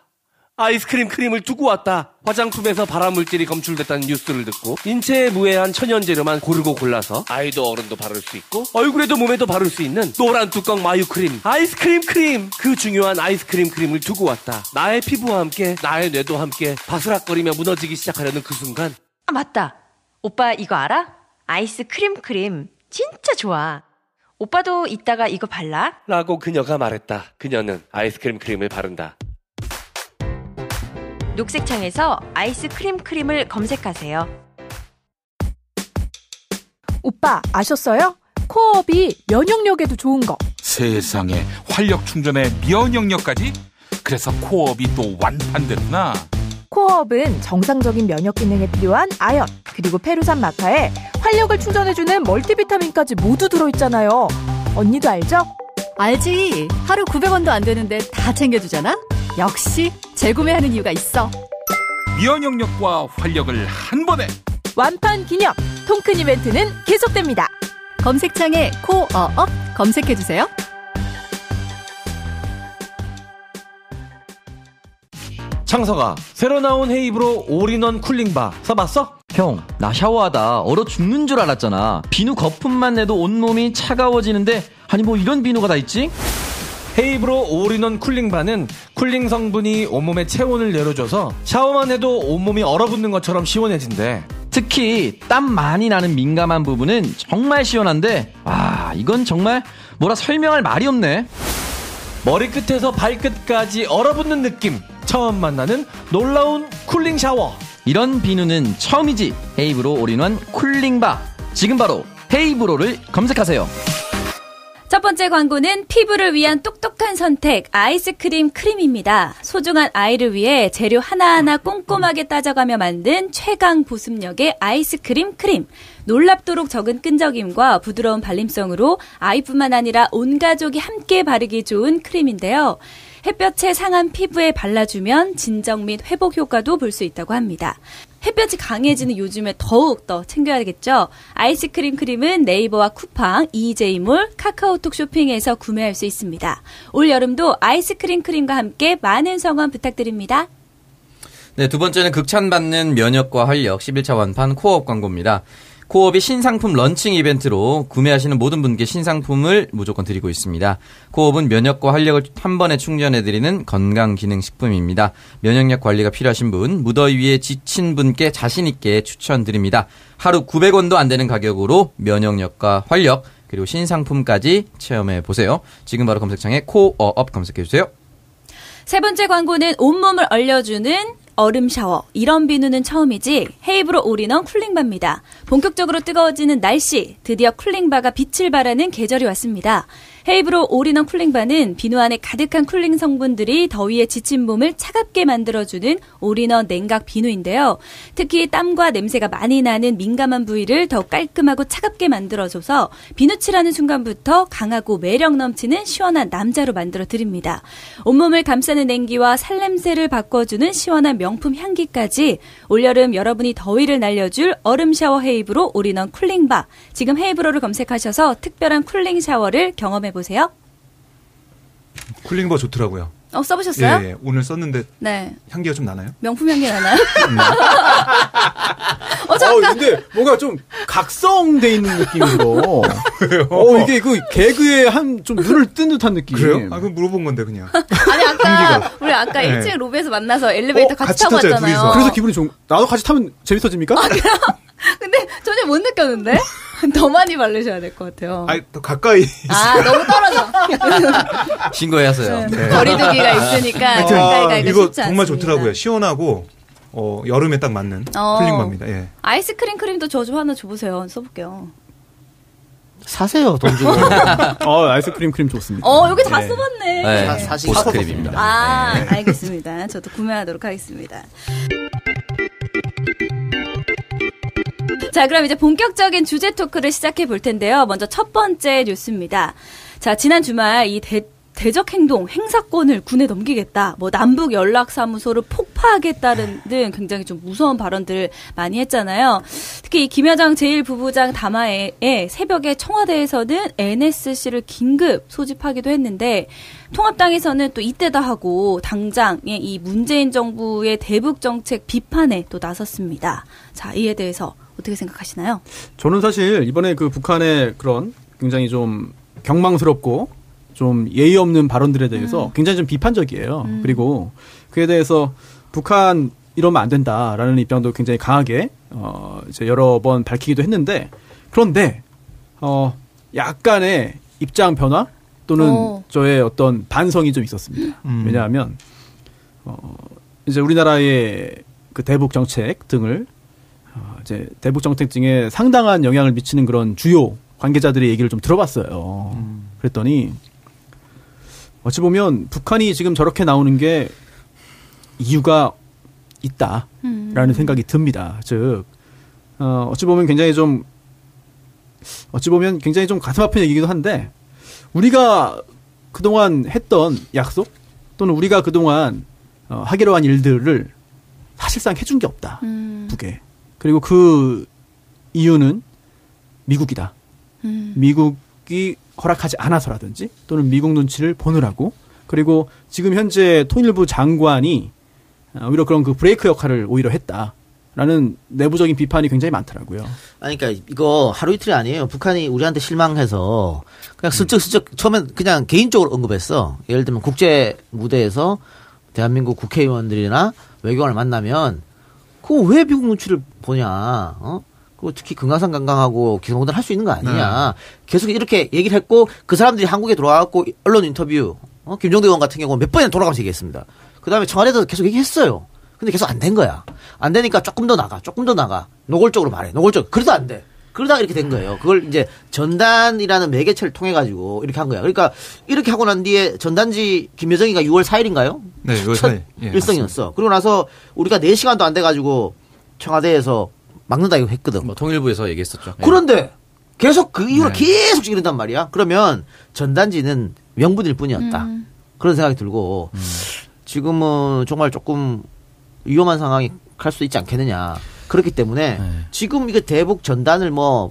아이스크림 크림을 두고 왔다. 화장품에서 발암물질이 검출됐다는 뉴스를 듣고 인체에 무해한 천연 재료만 고르고 골라서 아이도 어른도 바를 수 있고 얼굴에도 몸에도 바를 수 있는 노란 뚜껑 마유 크림, 아이스크림 크림. 그 중요한 아이스크림 크림을 두고 왔다. 나의 피부와 함께 나의 뇌도 함께 바스락거리며 무너지기 시작하려는 그 순간 아 맞다. 오빠 이거 알아? 아이스크림 크림 진짜 좋아. 오빠도 이따가 이거 발라? 라고 그녀가 말했다. 그녀는 아이스크림 크림을 바른다. 녹색 창에서 아이스크림 크림을 검색하세요. 오빠 아셨어요? 코어업이 면역력에도 좋은 거. 세상에 활력 충전에 면역력까지? 그래서 코업이 또 완판됐구나. 코어업은 정상적인 면역 기능에 필요한 아연 그리고 페루산 마카에 활력을 충전해주는 멀티비타민까지 모두 들어있잖아요. 언니도 알죠? 알지. 하루 900원도 안 되는데 다 챙겨주잖아? 역시 재구매하는 이유가 있어. 면역력과 활력을 한 번에 완판 기념 통큰 이벤트는 계속됩니다. 검색창에 코어업 검색해주세요. 창서가 새로 나온 헤이브로 all-in-one cooling bar 써봤어? 형, 나 샤워하다 얼어 죽는 줄 알았잖아. 비누 거품만 내도 온몸이 차가워지는데 아니 뭐 이런 비누가 다 있지? 헤이브로 all-in-one cooling bar는 cooling 성분이 온몸의 체온을 내려줘서 샤워만 해도 온몸이 얼어붙는 것처럼 시원해진대. 특히 땀 많이 나는 민감한 부분은 정말 시원한데 와 이건 정말 뭐라 설명할 말이 없네. 머리끝에서 발끝까지 얼어붙는 느낌. 처음 만나는 놀라운 cooling 샤워. 이런 비누는 처음이지. 헤이브로 all-in-one cooling bar. 지금 바로 헤이브로를 검색하세요. 첫 번째 광고는 피부를 위한 똑똑한 선택 아이스크림 크림입니다. 소중한 아이를 위해 재료 하나하나 꼼꼼하게 따져가며 만든 최강 보습력의 아이스크림 크림. 놀랍도록 적은 끈적임과 부드러운 발림성으로 아이뿐만 아니라 온 가족이 함께 바르기 좋은 크림인데요. 햇볕에 상한 피부에 발라주면 진정 및 회복 효과도 볼 수 있다고 합니다. 햇볕이 강해지는 요즘에 더욱 더 챙겨야겠죠. 아이스크림 크림은 네이버와 쿠팡, EJ몰, 카카오톡 쇼핑에서 구매할 수 있습니다. 올 여름도 아이스크림 크림과 함께 많은 성원 부탁드립니다. 네, 두 번째는 극찬받는 면역과 활력 11차 완판 코어업 광고입니다. 코어업이 신상품 런칭 이벤트로 구매하시는 모든 분께 신상품을 무조건 드리고 있습니다. 코업은 면역과 활력을 한 번에 충전해드리는 건강기능식품입니다. 면역력 관리가 필요하신 분, 무더위에 지친 분께 자신있게 추천드립니다. 하루 900원도 안 되는 가격으로 면역력과 활력, 그리고 신상품까지 체험해 보세요. 지금 바로 검색창에 코어업 검색해 주세요. 세 번째 광고는 온몸을 얼려주는 얼음 샤워. 이런 비누는 처음이지 헤이브로 올인원 쿨링바입니다. 본격적으로 뜨거워지는 날씨, 드디어 쿨링바가 빛을 발하는 계절이 왔습니다. 헤이브로 올인원 쿨링바는 비누 안에 가득한 cooling 성분들이 더위에 지친 몸을 차갑게 만들어주는 올인원 냉각 비누인데요. 특히 땀과 냄새가 많이 나는 민감한 부위를 더 깔끔하고 차갑게 만들어줘서 비누칠하는 순간부터 강하고 매력 넘치는 시원한 남자로 만들어 드립니다. 온몸을 감싸는 냉기와 살냄새를 바꿔주는 시원한 명품 향기까지 올여름 여러분이 더위를 날려줄 얼음 샤워 헤이브로 올인원 쿨링바. 지금 헤이브로를 검색하셔서 특별한 쿨링 샤워를 경험해 보세요. 쿨링버 좋더라고요. 어 써보셨어요? 예, 예. 오늘 썼는데 네. 향기가 좀 나나요? 명품 향기 나나요? 어, 어, 잠깐. 근데 뭔가 좀 각성돼 있는 느낌으로. 어, 이게 그 개그에 한 좀 눈을 뜬 듯한 느낌. 그래요? 아, 그럼 물어본 건데 그냥. 아니 아까. 우리 아까 네. 1층 로비에서 만나서 엘리베이터 어, 같이, 같이 타고 왔잖아요. 둘이서. 그래서 기분이 좋은. 나도 같이 타면 재밌어집니까? 근데 전혀 못 느꼈는데 더 많이 바르셔야 될 것 같아요. 아, 더 가까이. 아 너무 떨어져. 신고해야세요. 네. 거리두기가 있으니까 하여튼 가까이 가기가 이거 쉽지 정말 않습니다. 좋더라고요. 시원하고 어, 여름에 딱 맞는 어. 쿨링바입니다. 예. 아이스크림 크림도 저 좀 하나 줘보세요. 써볼게요. 사세요 돈 주고. 어, 아이스크림 크림 좋습니다. 어 여기 다 네. 써봤네. 네, 사- 사실 보스크림입니다. 아 알겠습니다. 저도 구매하도록 하겠습니다. 자, 그럼 이제 본격적인 주제 토크를 시작해 볼 텐데요. 먼저 첫 번째 뉴스입니다. 자, 지난 주말 이 대, 대적 행동, 행사권을 군에 넘기겠다. 뭐 남북 연락 사무소를 폭파하겠다는 등 굉장히 좀 무서운 발언들을 많이 했잖아요. 특히 이 김여정 제1부부장 담화에 새벽에 청와대에서는 NSC를 긴급 소집하기도 했는데 통합당에서는 또 이때다 하고 당장의 이 문재인 정부의 대북 정책 비판에 또 나섰습니다. 자, 이에 대해서 어떻게 생각하시나요? 저는 사실 이번에 그 북한의 그런 굉장히 좀 경망스럽고 좀 예의 없는 발언들에 대해서 굉장히 좀 비판적이에요. 그리고 그에 대해서 북한 이러면 안 된다라는 입장도 굉장히 강하게 어 이제 여러 번 밝히기도 했는데 그런데 어 약간의 입장 변화 또는 오. 저의 어떤 반성이 좀 있었습니다. 음. 왜냐하면 어 이제 우리나라의 그 대북 정책 등을 어, 이제 대북 정책 등에 상당한 영향을 미치는 그런 주요 관계자들의 얘기를 좀 들어봤어요. 그랬더니 어찌 보면 북한이 지금 저렇게 나오는 게 이유가 있다라는 생각이 듭니다. 즉, 어, 어찌 보면 굉장히 좀 어찌 보면 굉장히 좀 가슴 아픈 얘기기도 한데 우리가 그동안 했던 약속 또는 우리가 그동안 어, 하기로 한 일들을 사실상 해준 게 없다. 음, 북에. 그리고 그 이유는 미국이다. 음. 미국이 허락하지 않아서라든지 또는 미국 눈치를 보느라고 그리고 지금 현재 통일부 장관이 어, 오히려 그런 그 브레이크 역할을 오히려 했다 라는 내부적인 비판이 굉장히 많더라고요. 아니, 그러니까 이거 하루 이틀이 아니에요. 북한이 우리한테 실망해서 그냥 슬쩍슬쩍 처음엔 그냥 개인적으로 언급했어. 예를 들면 국제 무대에서 대한민국 국회의원들이나 외교관을 만나면 그거 왜 미국 눈치를 보냐? 어? 그 특히 금강산 관광하고 기성공단 할 수 있는 거 아니냐? 계속 이렇게 얘기를 했고 그 사람들이 한국에 들어와갖고 언론 인터뷰 어? 김종대 의원 같은 경우 몇 번이나 돌아가면서 얘기했습니다. 그 다음에 청와대에서 계속 얘기했어요. 근데 계속 안 된 거야. 안 되니까 조금 더 나가, 조금 더 나가. 노골적으로 말해, 노골적. 그래도 안 돼. 그러다가 이렇게 된 거예요. 그걸 이제 전단이라는 매개체를 통해 가지고 이렇게 한 거야. 그러니까 이렇게 하고 난 뒤에 전단지 김여정이가 6월 4일인가요? 네, 6월 첫 4일. 예, 일성이었어. 그리고 나서 우리가 4시간도 안 돼 가지고 청와대에서 막는다 이거 했거든. 뭐 통일부에서 얘기했었죠. 예. 그런데 계속 그 이후로 네. 계속 이런단 말이야. 그러면 전단지는 명분일 뿐이었다. 그런 생각이 들고 지금은 정말 조금 위험한 상황이 갈 수도 있지 않겠느냐. 그렇기 때문에 네. 지금 이거 대북 전단을 뭐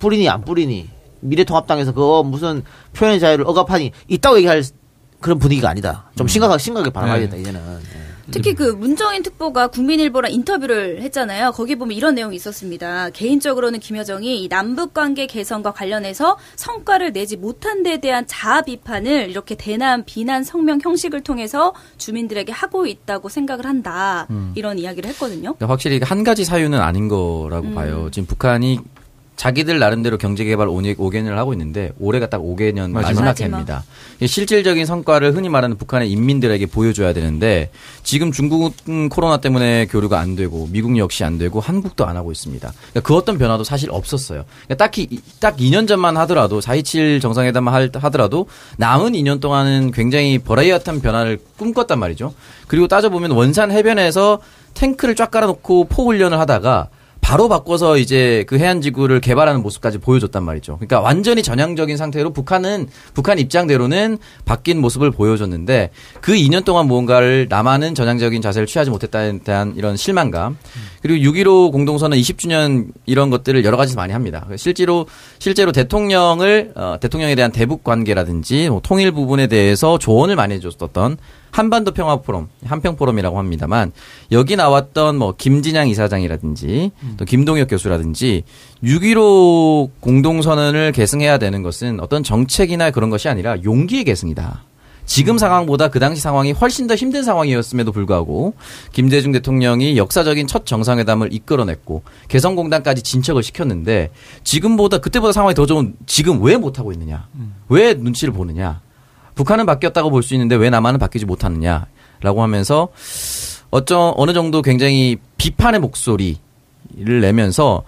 뿌리니 안 뿌리니 미래통합당에서 그거 무슨 표현의 자유를 억압하니 있다고 얘기할 그런 분위기가 아니다. 좀 심각하게 심각하게 바라봐야겠다 네. 이제는. 예. 특히 그 문정인 특보가 국민일보랑 인터뷰를 했잖아요. 거기 보면 이런 내용이 있었습니다. 개인적으로는 김여정이 이 남북 관계 개선과 관련해서 성과를 내지 못한 데 대한 자아 비판을 이렇게 대남 비난 성명 형식을 통해서 주민들에게 하고 있다고 생각을 한다. 이런 이야기를 했거든요. 확실히 한 가지 사유는 아닌 거라고 음. 봐요. 지금 북한이 자기들 나름대로 경제개발 5개년을 하고 있는데 올해가 딱 5개년 마지막. 해입니다. 이 실질적인 성과를 흔히 말하는 북한의 인민들에게 보여줘야 되는데 지금 중국은 코로나 때문에 교류가 안 되고 미국 역시 안 되고 한국도 안 하고 있습니다. 그러니까 그 어떤 변화도 사실 없었어요. 그러니까 딱히 이- 딱 2년 전만 하더라도 4.27 정상회담 할- 하더라도 남은 2년 동안은 굉장히 버라이어트한 변화를 꿈꿨단 말이죠. 그리고 따져보면 원산 해변에서 탱크를 쫙 깔아놓고 포 훈련을 하다가 바로 바꿔서 이제 그 해안 지구를 개발하는 모습까지 보여줬단 말이죠. 그러니까 완전히 전향적인 상태로 북한은 북한 입장대로는 바뀐 모습을 보여줬는데 그 2년 동안 무언가를 남한은 전향적인 자세를 취하지 못했다에 대한 이런 실망감 그리고 6.15 공동선언 20주년 이런 것들을 여러 가지 많이 합니다. 실제로 실제로 대통령을 어, 대통령에 대한 대북 관계라든지 뭐 통일 부분에 대해서 조언을 많이 해줬었던 한반도 평화 포럼, 한평 포럼이라고 합니다만 여기 나왔던 뭐 김진양 이사장이라든지 또 김동혁 교수라든지 6.15 공동선언을 계승해야 되는 것은 어떤 정책이나 그런 것이 아니라 용기의 계승이다. 지금 상황보다 그 당시 상황이 훨씬 더 힘든 상황이었음에도 불구하고 김대중 대통령이 역사적인 첫 정상회담을 이끌어냈고 개성공단까지 진척을 시켰는데 지금보다 그때보다 상황이 더 좋은 지금 왜 못하고 있느냐? 왜 눈치를 보느냐? 북한은 바뀌었다고 볼 수 있는데 왜 남한은 바뀌지 못하느냐라고 하면서 어쩌 어느 정도 굉장히 비판의 목소리를 내면서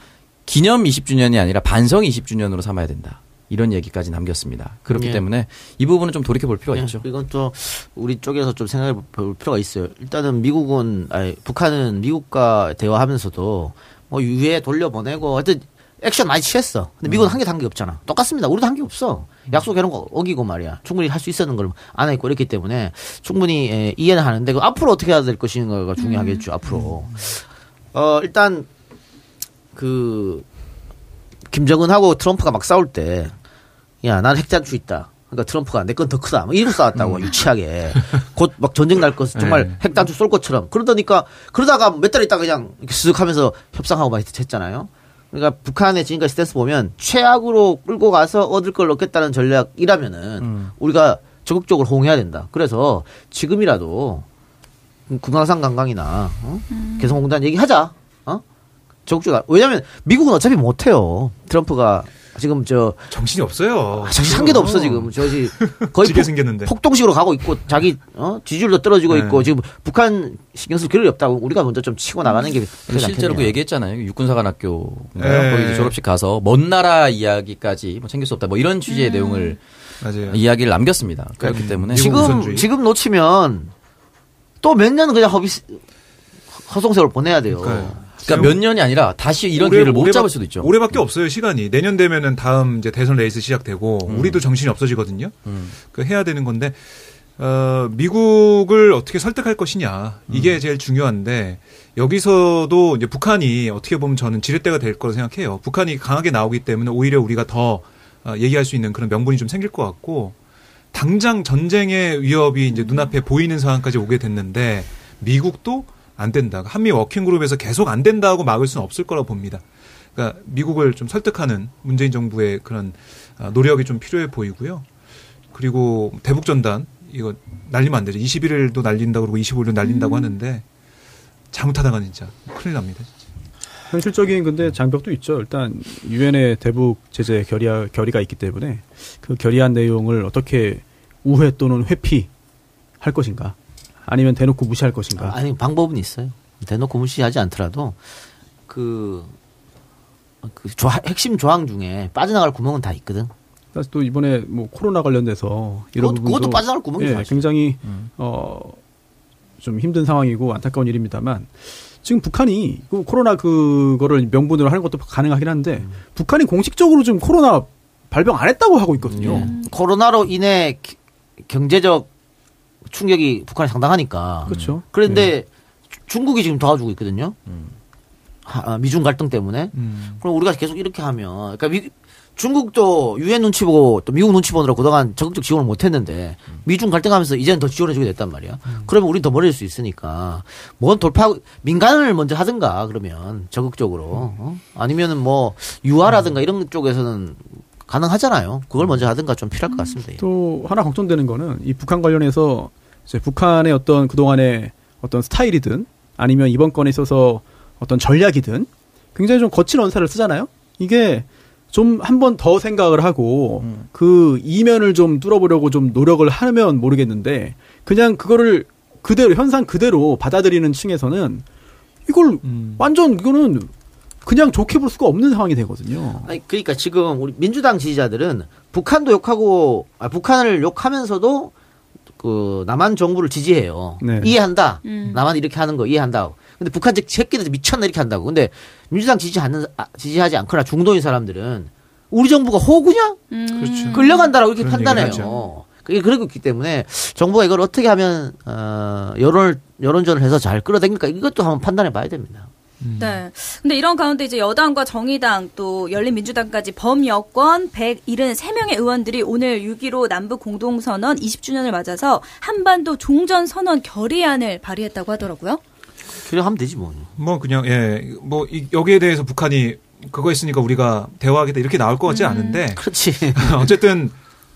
기념 20주년이 아니라 반성 20주년으로 삼아야 된다. 이런 얘기까지 남겼습니다. 그렇기 예. 때문에 이 부분은 좀 돌이켜 볼 필요가 예, 있죠. 이건 또 우리 쪽에서 좀 생각해 볼 필요가 있어요. 일단은 미국은 아니 북한은 미국과 대화하면서도 뭐 유해 돌려보내고 하여튼 액션 많이 취했어. 근데 미국은 한개한게 없잖아. 똑같습니다. 우리도 한 게 없어. 약속해놓은 거 어기고 말이야. 충분히 할 수 있었는 걸 안 했고 이랬기 때문에 충분히 예, 이해는 하는데 그 앞으로 어떻게 해야 될 것인가가 중요하겠죠. 앞으로. 어 일단 그 김정은하고 트럼프가 막 싸울 때, 야, 난 핵잔추 있다. 그러니까 트럼프가 내 건 더 크다. 뭐 이러고 싸웠다고, 유치하게. 곧 막 전쟁 날 것, 정말 네. 핵단추 쏠 것처럼. 그러다니까, 그러다가 몇 달 있다 그냥 이렇게 쓱 하면서 협상하고 막 했잖아요. 그러니까 북한의 지금까지 스탠스 보면 최악으로 끌고 가서 얻을 걸 얻겠다는 전략이라면은 우리가 적극적으로 호응해야 된다. 그래서 지금이라도 금강산 관광이나 어? 개성공단 얘기하자. 어? 적극적으로. 왜냐면 미국은 어차피 못해요. 트럼프가 지금 저 정신이 없어요. 아, 정신 한 개도 없어 지금. 저지 거의 폭, 생겼는데. 폭동식으로 가고 있고 자기 어? 지지율도 떨어지고 네. 있고 지금 북한 신경 쓸 겨를이 없다고 우리가 먼저 좀 치고 나가는 게 실제로 그. 얘기했잖아요. 육군사관학교 네. 거기 졸업식 가서 먼 나라 이야기까지 뭐 챙길 수 없다. 뭐 이런 취지의 내용을 맞아요. 이야기를 남겼습니다. 그렇기 때문에 미국 지금 우선주의. 지금 놓치면 또 몇 년은 그냥 허비 허송세월 보내야 돼요. 그러니까요. 그러니까 몇 년이 아니라 다시 이런 올해- 기회를 못 잡을 수도 있죠. 올해밖에 없어요 시간이. 내년 되면은 다음 이제 대선 레이스 시작되고 음. 우리도 정신이 없어지거든요. 그 해야 되는 건데 어, 미국을 어떻게 설득할 것이냐 이게 음. 제일 중요한데 여기서도 이제 북한이 어떻게 보면 저는 지렛대가 될 거라 생각해요. 북한이 강하게 나오기 때문에 오히려 우리가 더 어, 얘기할 수 있는 그런 명분이 좀 생길 것 같고 당장 전쟁의 위협이 이제 눈앞에 보이는 상황까지 오게 됐는데 미국도 안 된다. 한미 워킹그룹에서 계속 안 된다고 막을 수는 없을 거라고 봅니다. 그러니까 미국을 좀 설득하는 문재인 정부의 그런 아, 노력이 좀 필요해 보이고요. 그리고 대북 전단 이거 날리면 안 되죠. 21일도 날린다 그러고 25일도 날린다고 하는데 잘못하다가 진짜 큰일 납니다. 현실적인 근데 장벽도 있죠. 일단 유엔의 대북 제재 결의 결의가 있기 때문에 그 결의안 내용을 어떻게 우회 또는 회피할 것인가, 아니면 대놓고 무시할 것인가. 아니 방법은 있어요. 대놓고 무시하지 않더라도 그, 그 조항- 핵심 조항 중에 빠져나갈 구멍은 다 있거든. 그래서 또 이번에 뭐 코로나 관련돼서 이런 그것- 부분도 그것도 빠져나갈 구멍이 예, 사실. 굉장히 어좀 힘든 상황이고 안타까운 일입니다만 지금 북한이 그 코로나 그거를 명분으로 하는 것도 가능하긴 한데 음. 북한이 공식적으로 지금 코로나 발병 안 했다고 하고 있거든요. 예. 코로나로 인해 기- 경제적 충격이 북한에 상당하니까. 그렇죠. 그런데 주- 중국이 지금 도와주고 있거든요. 하- 아, 미중 갈등 때문에. 음. 그럼 우리가 계속 이렇게 하면, 그러니까 미- 중국도 유엔 눈치 보고 또 미국 눈치 보느라 그동안 적극적 지원을 못 했는데 미중 갈등하면서 이제는 더 지원해주게 됐단 말이야. 그러면 우린 더 멀어질 수 있으니까 뭔 돌파 민간을 먼저 하든가 그러면 적극적으로 어? 아니면은 뭐 유화라든가 이런 쪽에서는 가능하잖아요. 그걸 먼저 하든가 좀 필요할 것 같습니다. 예. 또 하나 걱정되는 거는 이 북한 관련해서 이제 북한의 어떤 그동안의 어떤 스타일이든 아니면 이번 건에 있어서 어떤 전략이든 굉장히 좀 거친 언사를 쓰잖아요. 이게 좀 한 번 더 생각을 하고 음. 그 이면을 좀 뚫어보려고 좀 노력을 하면 모르겠는데 그냥 그거를 그대로 현상 그대로 받아들이는 층에서는 이걸 음. 완전 이거는 그냥 좋게 볼 수가 없는 상황이 되거든요. 아니 그러니까 지금 우리 민주당 지지자들은 북한도 욕하고 아, 북한을 욕하면서도 그 남한 정부를 지지해요. 네. 이해한다. 음. 남한 이렇게 하는 거 이해한다. 근데 북한 즉 새끼들 미쳤나 이렇게 한다고. 근데 민주당 지지 않는 아, 지지하지 않거나 중도인 사람들은 우리 정부가 호구냐? 음. 그렇죠. 끌려간다라고 이렇게 판단해요. 그게 그러고 있기 때문에 정부가 이걸 어떻게 하면 어 여론을 여론전을 해서 잘 끌어당길까 이것도 한번 판단해 봐야 됩니다. 네. 근데 이런 가운데 이제 여당과 정의당 또 열린민주당까지 범여권 173명의 의원들이 오늘 6.15 남북 공동선언 20주년을 맞아서 한반도 종전선언 결의안을 발의했다고 하더라고요. 그래 하면 되지 뭐. 뭐 그냥 예, 뭐 이- 여기에 대해서 북한이 그거 했으니까 우리가 대화하겠다 이렇게 나올 것 같지 음. 않은데 그렇지. 어쨌든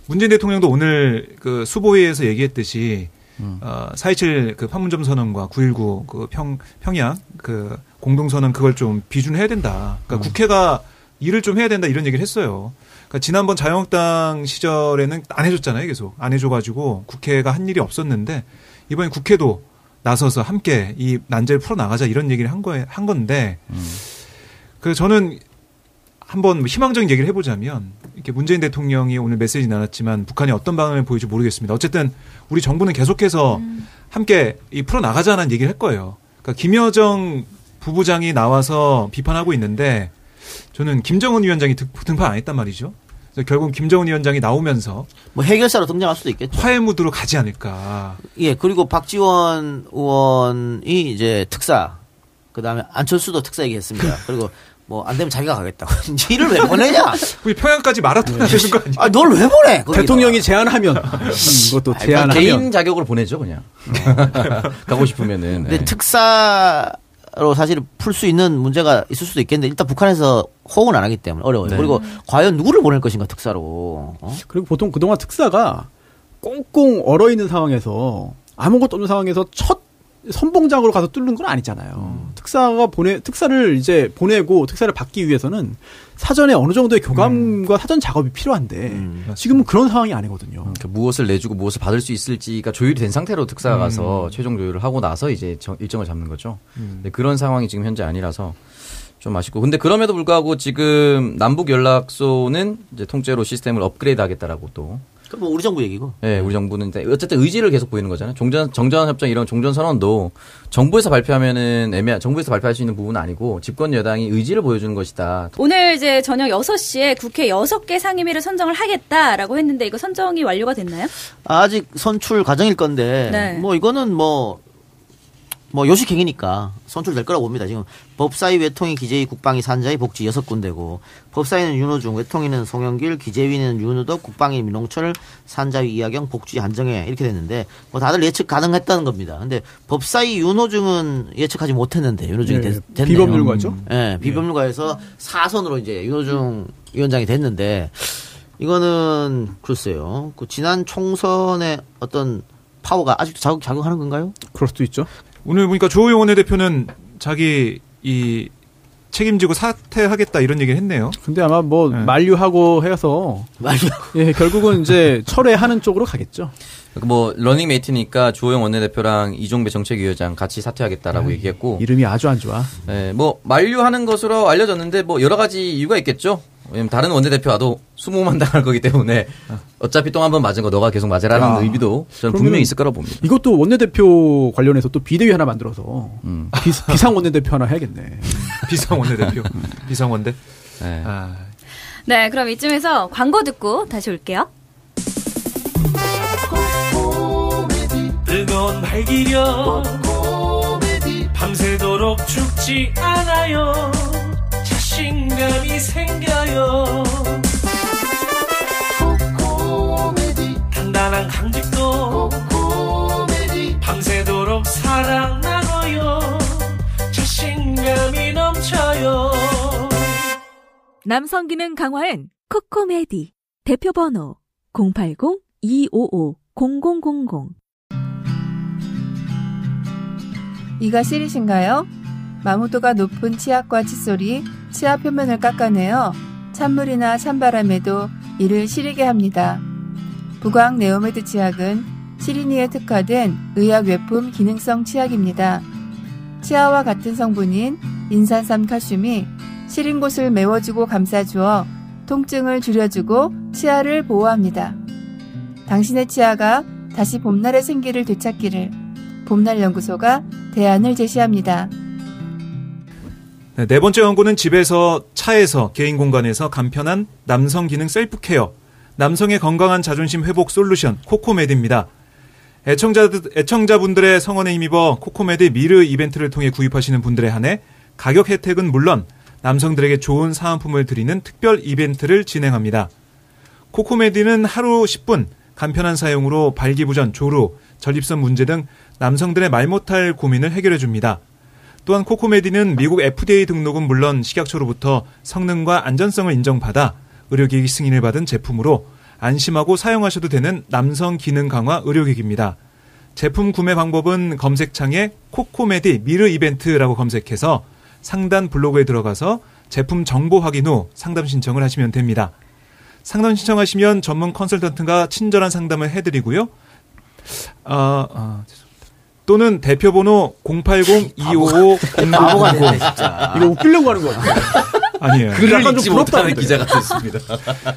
문재인 대통령도 오늘 그 수보회에서 얘기했듯이 음. 어, 4.27그 판문점 선언과 9.19 그 평, 평양 그 공동선언 그걸 좀 비준해야 된다. 그러니까 국회가 일을 좀 해야 된다 이런 얘기를 했어요. 그러니까 지난번 자유한국당 시절에는 안 해줬잖아요, 계속. 안 해줘가지고 국회가 한 일이 없었는데 이번에 국회도 나서서 함께 이 난제를 풀어나가자 이런 얘기를 한 거에, 한 건데 그 저는 한번 뭐 희망적인 얘기를 해보자면 이렇게 문재인 대통령이 오늘 메시지 나눴지만 북한이 어떤 방향을 보일지 모르겠습니다. 어쨌든 우리 정부는 계속해서 함께 이 풀어 나가자는 얘기를 할 거예요. 그러니까 김여정 부부장이 나와서 비판하고 있는데 저는 김정은 위원장이 등- 등판 안 했단 말이죠. 그래서 결국 김정은 위원장이 나오면서 뭐 해결사로 등장할 수도 있겠죠. 화해 무드로 가지 않을까. 예, 그리고 박지원 의원이 이제 특사, 그 다음에 안철수도 특사 얘기했습니다. 그리고 뭐 안 되면 자기가 가겠다고. 일을 왜 보내냐? 우리 평양까지 마라톤 해야 되는 거 아니야? 아, 널 왜 보내? 거기다. 대통령이 제안하면 음, 이것도 아니, 제안하면 개인 자격으로 보내죠 그냥 가고 싶으면은 근데 네. 특사 로 사실 풀 수 있는 문제가 있을 수도 있겠는데 일단 북한에서 호응을 안 하기 때문에 어려워요. 네. 그리고 과연 누구를 보낼 것인가 특사로. 어? 그리고 보통 그동안 특사가 꽁꽁 얼어 있는 상황에서 아무것도 없는 상황에서 첫 선봉장으로 가서 뚫는 건 아니잖아요. 특사가 보내 특사를 이제 보내고 특사를 받기 위해서는 사전에 어느 정도의 교감과 사전 작업이 필요한데 음. 지금은 그런 상황이 아니거든요. 그러니까 무엇을 내주고 무엇을 받을 수 있을지가 조율이 된 상태로 특사가 가서 최종 조율을 하고 나서 이제 정- 일정을 잡는 거죠. 근데 그런 상황이 지금 현재 아니라서 좀 아쉽고. 근데 그럼에도 불구하고 지금 남북 연락소는 이제 통째로 시스템을 업그레이드 하겠다라고 또. 그럼 뭐 우리 정부 얘기고. 예, 우리 정부는 이제 어쨌든 의지를 계속 보이는 거잖아요. 종전 정전 협정 이런 종전 선언도 정부에서 발표하면은 애매 정부에서 발표할 수 있는 부분은 아니고 집권 여당이 의지를 보여주는 것이다. 오늘 이제 저녁 6시에 국회 6개 상임위를 선정을 하겠다라고 했는데 이거 선정이 완료가 됐나요? 아직 선출 과정일 건데 네. 뭐 이거는 뭐 뭐 요식행위니까 선출될 거라고 봅니다. 지금 법사위 외통위 기재위 국방위 산자위 복지 여섯 군데고 법사위는 윤호중, 외통위는 송영길, 기재위는 윤우덕, 국방위 민홍철, 산자위 이하경, 복지 한정혜 이렇게 됐는데 뭐 다들 예측 가능했다는 겁니다. 근데 법사위 윤호중은 예측하지 못했는데 윤호중이 네, 됐, 됐네요. 비법률가죠? 예, 비법률가에서 사선으로 이제 윤호중 위원장이 됐는데 이거는 글쎄요. 그 지난 총선의 어떤 파워가 아직도 자극 작용하는 건가요? 그럴 수도 있죠. 오늘 보니까 주호영 원내대표는 자기 이 책임지고 사퇴하겠다 이런 얘기를 했네요. 근데 아마 뭐 네. 만류하고 해서 말이야. 예, 결국은 이제 철회하는 쪽으로 가겠죠. 뭐 러닝 메이트니까 주호영 원내대표랑 이종배 정책위원장 같이 사퇴하겠다라고 얘기했고 이름이 아주 안 좋아. 네, 뭐 만류하는 것으로 알려졌는데 뭐 여러 가지 이유가 있겠죠. 왜냐면 다른 원내대표와도 수모만 당할 거기 때문에 어차피 똥 한 번 맞은 거 너가 계속 맞으라는 아. 의미도 저는 분명히 있을 거라고 봅니다. 이것도 원내대표 관련해서 또 비대위 하나 만들어서 음. 비, 비상 원내대표 하나 해야겠네. 비상 원내대표, 비상 원대. 네. 아, 네, 그럼 이쯤에서 광고 듣고 다시 올게요. 뜨거운 발기력 밤새도록 죽지 않아요 자신감이 생겨요. 단단한 강직도 밤새도록 사랑 나눠요. 자신감이 넘쳐요. 남성 기능 강화엔 코코메디. 대표 번호 080-255-0000 이가 시리신가요? 마모도가 높은 치약과 칫솔이 치아 표면을 깎아내어 찬물이나 찬바람에도 이를 시리게 합니다. 부광 네오메드 치약은 시리니에 특화된 의약 외품 기능성 치약입니다. 치아와 같은 성분인 인산삼 칼슘이 시린 곳을 메워주고 감싸주어 통증을 줄여주고 치아를 보호합니다. 당신의 치아가 다시 봄날의 생기를 되찾기를 봄날 연구소가 대안을 제시합니다. 네, 네 번째 광고는 집에서, 차에서, 개인 공간에서 간편한 남성 기능 셀프 케어, 남성의 건강한 자존심 회복 솔루션 코코메드입니다. 애청자, 애청자분들의 성원에 힘입어 코코메드 미르 이벤트를 통해 구입하시는 분들에 한해 가격 혜택은 물론 남성들에게 좋은 사은품을 드리는 특별 이벤트를 진행합니다. 코코메디는 하루 10분 간편한 사용으로 발기부전, 조루, 전립선 문제 등 남성들의 말 못할 고민을 해결해 줍니다. 또한 코코메디는 미국 FDA 등록은 물론 식약처로부터 성능과 안전성을 인정받아 의료기기 승인을 받은 제품으로 안심하고 사용하셔도 되는 남성 기능 강화 의료기기입니다. 제품 구매 방법은 검색창에 코코메디 미르 이벤트라고 검색해서 상단 블로그에 들어가서 제품 정보 확인 후 상담 신청을 하시면 됩니다. 상담 신청하시면 전문 컨설턴트가 친절한 상담을 해드리고요. 아, 아. 또는 대표번호 080-255-0000 바보가 되네, 진짜. 이거 웃기려고 하는 거 같아요. 아니에요. 글을 약간 좀 읽지 부럽다 못하는 근데. 기자가 됐습니다.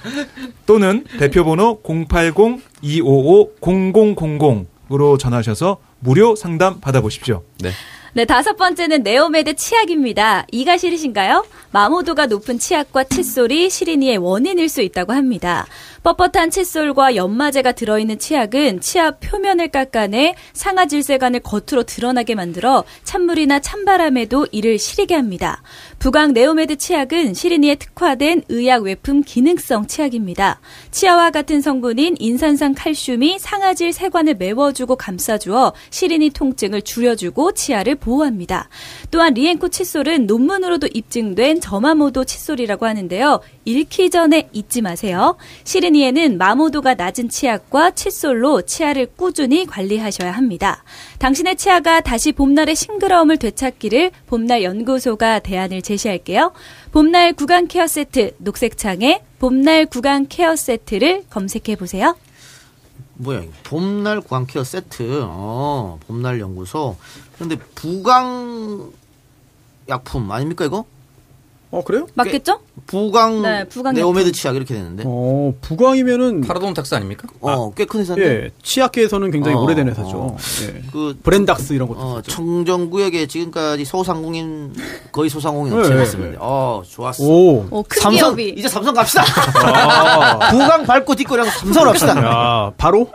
또는 대표번호 080-255-0000으로 전화하셔서 무료 상담 받아보십시오. 네. 네, 다섯 번째는 네오메드 치약입니다. 이가 시리신가요? 마모도가 높은 치약과 칫솔이 시린 이의 원인일 수 있다고 합니다. 뻣뻣한 칫솔과 연마제가 들어있는 치약은 치아 표면을 깎아내 상아질 세관을 겉으로 드러나게 만들어 찬물이나 찬바람에도 이를 시리게 합니다. 부광 네오메드 치약은 시린 이에 특화된 의약 외품 기능성 치약입니다. 치아와 같은 성분인 인산삼칼슘이 상아질 세관을 메워주고 감싸주어 시린 이 통증을 줄여주고 치아를 보호합니다. 또한 리엔코 칫솔은 논문으로도 입증된 저마모도 칫솔이라고 하는데요. 잃기 전에 잊지 마세요. 시린 이에는 마모도가 낮은 치약과 칫솔로 치아를 꾸준히 관리하셔야 합니다. 당신의 치아가 다시 봄날의 싱그러움을 되찾기를 봄날 연구소가 대안을 제시할게요. 봄날 구강 케어 세트 녹색창에 봄날 구강 케어 세트를 검색해 보세요. 뭐야. 봄날 구강 케어 세트, 어, 봄날 연구소. 근데 부광약품 아닙니까, 이거? 어 그래요? 맞겠죠? 부광, 네, 부광 네오메드. 치약 이렇게 되는데. 어 부광이면은 파라돈 탁스 아닙니까? 어, 꽤 큰 회사인데. 예 치약계에서는 굉장히 어, 오래된 회사죠. 어. 예. 그 브랜닥스 이런 것도 어. 청정구역에 지금까지 소상공인 거의 소상공인 네. 업체였습니다. 어, 좋았어. 오. 오, 큰 삼성 기업이. 이제 삼성 갑시다. 아. 부광 밟고 뒷거리하고 삼성으로 합시다. 야 바로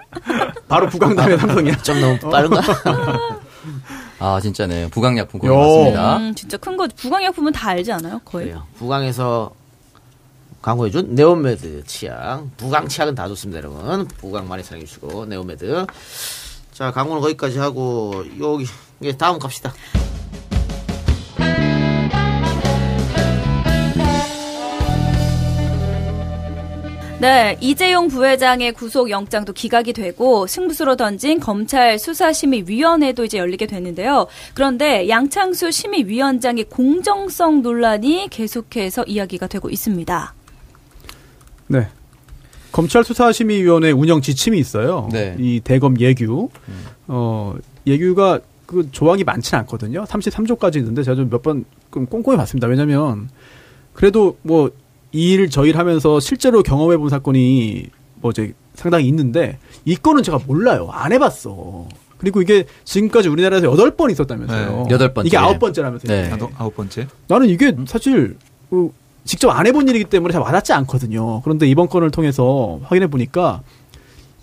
바로 부광 다음에 삼성이야. 좀 너무 빠른가? 아, 진짜네. 부광약품. 맞습니다. 음, 진짜 큰 거 부광약품은 다 알지 않아요? 거의. 그래요. 부광에서 광고해준 네오메드 치약. 부광 치약은 다 좋습니다, 여러분. 부광 많이 사랑해주시고 네오메드. 자, 광고는 거기까지 하고 여기 이제 다음 갑시다. 네, 이재용 부회장의 구속 영장도 기각이 되고 승부수로 던진 검찰 수사심의위원회도 이제 열리게 됐는데요. 그런데 양창수 심의위원장의 공정성 논란이 계속해서 이야기가 되고 있습니다. 네. 검찰 수사심의위원회 운영 지침이 있어요. 네. 이 대검 예규. 어, 예규가 그 조항이 많지는 않거든요. 33조까지 있는데 제가 좀 몇 번 꼼꼼히 봤습니다. 왜냐면 그래도 뭐 이 일 저 일 하면서 실제로 경험해 본 사건이 뭐 이제 상당히 있는데 이 건은 제가 몰라요. 안 해봤어. 그리고 이게 지금까지 우리나라에서 여덟 번 있었다면서요. 네. 여덟 번째. 이게 아홉 번째라면서요. 네. 나도 아홉 번째. 나는 이게 사실 그 직접 안 해본 일이기 때문에 잘 와닿지 않거든요. 그런데 이번 건을 통해서 확인해 보니까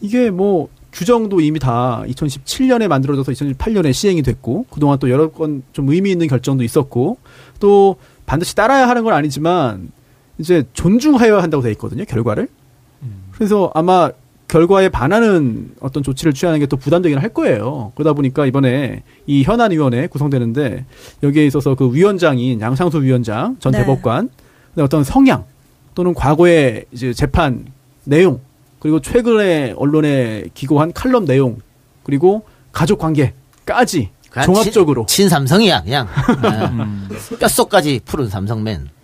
이게 뭐 규정도 이미 다 2017년에 만들어져서 2018년에 시행이 됐고 그동안 또 여러 건 좀 의미 있는 결정도 있었고 또 반드시 따라야 하는 건 아니지만 이제 존중하여야 한다고 돼 있거든요. 결과를. 그래서 아마 결과에 반하는 어떤 조치를 취하는 게 또 부담되긴 할 거예요. 그러다 보니까 이번에 이 현안위원회 구성되는데 여기에 있어서 그 위원장인 양상수 위원장 전 네. 대법관 어떤 성향 또는 과거의 이제 재판 내용 그리고 최근에 언론에 기고한 칼럼 내용 그리고 가족 관계까지 종합적으로 친, 삼성이야 그냥 네. 뼛속까지 푸른 삼성맨.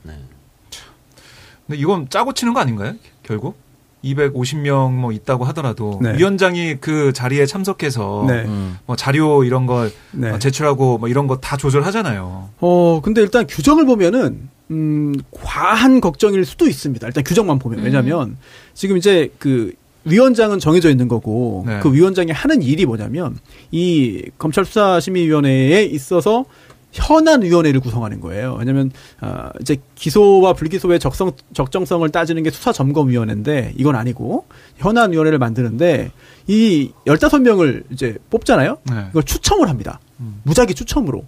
네. 근데 이건 짜고 치는 거 아닌가요? 결국 250명 뭐 있다고 하더라도 네. 위원장이 그 자리에 참석해서 네. 뭐 자료 이런 걸 네. 어, 제출하고 뭐 이런 거 다 조절하잖아요. 어, 근데 일단 규정을 보면은, 음, 과한 걱정일 수도 있습니다. 일단 규정만 보면. 왜냐면, 지금 이제 그, 위원장은 정해져 있는 거고, 네. 그 위원장이 하는 일이 뭐냐면, 이 검찰 수사심의위원회에 있어서 현안위원회를 구성하는 거예요. 왜냐면, 아, 이제 기소와 불기소의 적성, 적정성을 따지는 게 수사점검위원회인데, 이건 아니고, 현안위원회를 만드는데, 이 15명을 이제 뽑잖아요? 네. 이걸 추첨을 합니다. 무작위 추첨으로.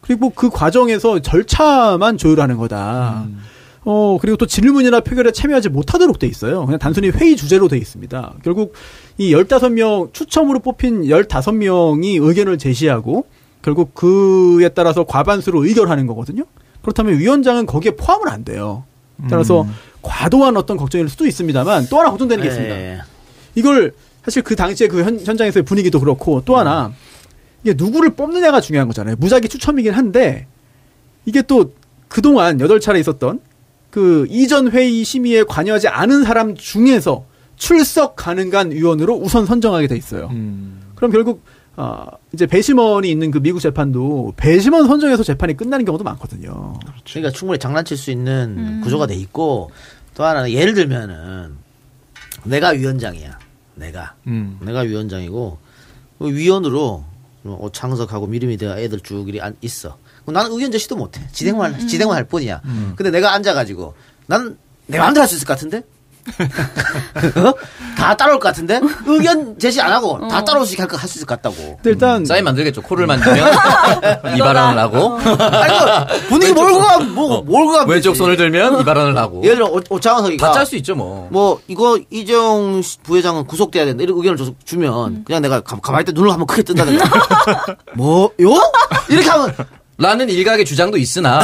그리고 그 과정에서 절차만 조율하는 거다. 어, 그리고 또 질문이나 표결에 참여하지 못하도록 돼 있어요. 그냥 단순히 회의 주제로 돼 있습니다. 결국 이 15명, 추첨으로 뽑힌 15명이 의견을 제시하고 결국 그에 따라서 과반수로 의결하는 거거든요. 그렇다면 위원장은 거기에 포함은 안 돼요. 따라서 과도한 어떤 걱정일 수도 있습니다만 또 하나 걱정되는 게 있습니다. 예. 이걸 사실 그 당시에 그 현, 현장에서의 분위기도 그렇고 또 하나 이게 누구를 뽑느냐가 중요한 거잖아요. 무작위 추첨이긴 한데 이게 또 그동안 여덟 차례 있었던 그 이전 회의 심의에 관여하지 않은 사람 중에서 출석 가능한 위원으로 우선 선정하게 돼 있어요. 음. 그럼 결국 아 이제 배심원이 있는 그 미국 재판도 배심원 선정에서 재판이 끝나는 경우도 많거든요. 그러니까 충분히 장난칠 수 있는 음. 구조가 돼 있고 또 하나는 예를 들면은 내가 위원장이야. 내가 음. 내가 위원장이고 그 위원으로 어, 창석하고 미리미 대가 애들 쭉 이리 안- 있어. 나는 의견 제시도 못해. 진행만 진행만 할 뿐이야. 근데 내가 앉아가지고 난내 마음대로 할 수 있을 것 같은데. 어? 다 따라올 것 같은데 의견 제시 안 하고 다 따라올 수 있게 할수 있을 것 같다고. 일단 사인 만들겠죠. 코를 만지면 이 발언을 하고 아니 그 분위기 몰고 가, 뭐 몰고 가. 왼쪽 손을 들면 이 발언을 하고 예를 들어 오- 오창원 서기가 다 짤 수 있죠 뭐. 뭐 이거 이재용 씨 부회장은 구속돼야 된다 이런 의견을 줘- 주면 그냥 내가 가, 가 만히 있다 눈을 한번 크게 뜬다든가 뭐요? 이렇게 하면 라는 일각의 주장도 있으나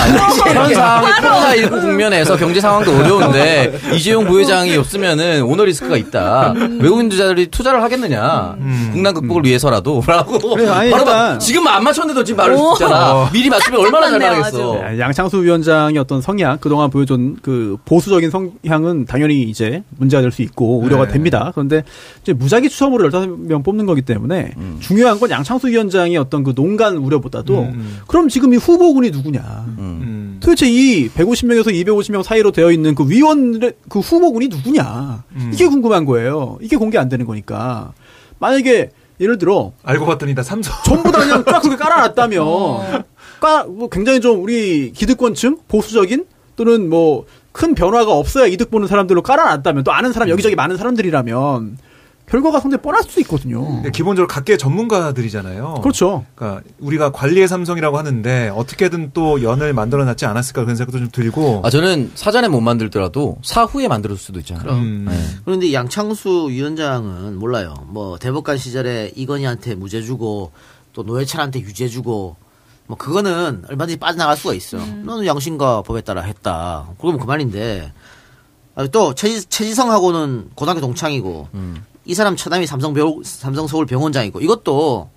이런 상황이 코로나 19 국면에서 경제 상황도 어려운데 이재용 부회장이 없으면은 오너 리스크가 있다. 외국인들이 투자를 하겠느냐. 국난 극복을 위해서라도. 라고. 그래, 아니, 바로 일단- 막 지금 안 맞췄는데도 지금 말을 듣잖아. 미리 맞추면 얼마나 잘 나가겠어. 네, 양창수 위원장의 어떤 성향, 그동안 보여준 그 보수적인 성향은 당연히 이제 문제가 될 수 있고 우려가 네. 됩니다. 그런데 이제 무작위 추첨으로 15명 뽑는 거기 때문에 음. 중요한 건 양창수 위원장의 어떤 그 농간 우려보다도 음. 그럼 지금 이 후보군이 누구냐. 음. 도대체 이 150명에서 250명 사이로 되어 있는 그 위원의 그 후보군이 누구냐. 음. 이게 궁금한 거예요. 이게 공개 안 되는 거니까. 만약에 예를 들어 알고 봤더니 다 삼성. 전부 다 그냥 쫙 그렇게 깔아놨다면, 까, 뭐 굉장히 좀 우리 기득권층, 보수적인, 또는 뭐, 큰 변화가 없어야 이득 보는 사람들로 깔아놨다면, 또 아는 사람, 여기저기 많은 사람들이라면, 결과가 상당히 뻔할 수도 있거든요. 근데 기본적으로 각계 전문가들이잖아요. 그렇죠. 그러니까 우리가 관리의 삼성이라고 하는데 어떻게든 또 연을 만들어 놨지 않았을까 그런 생각도 좀 들고. 아, 저는 사전에 못 만들더라도 사후에 만들었을 수도 있잖아요. 음. 네. 그런데 양창수 위원장은 몰라요. 뭐 대법관 시절에 이건희한테 무죄 주고 또 노회찬한테 유죄 주고 뭐 그거는 얼마든지 빠져나갈 수가 있어. 너는 양심과 법에 따라 했다. 그러면 그만인데 아, 또 최지, 최지 성하고는 고등학교 동창이고 이 사람 처남이 삼성 병 삼성 서울 병원장이고 이것도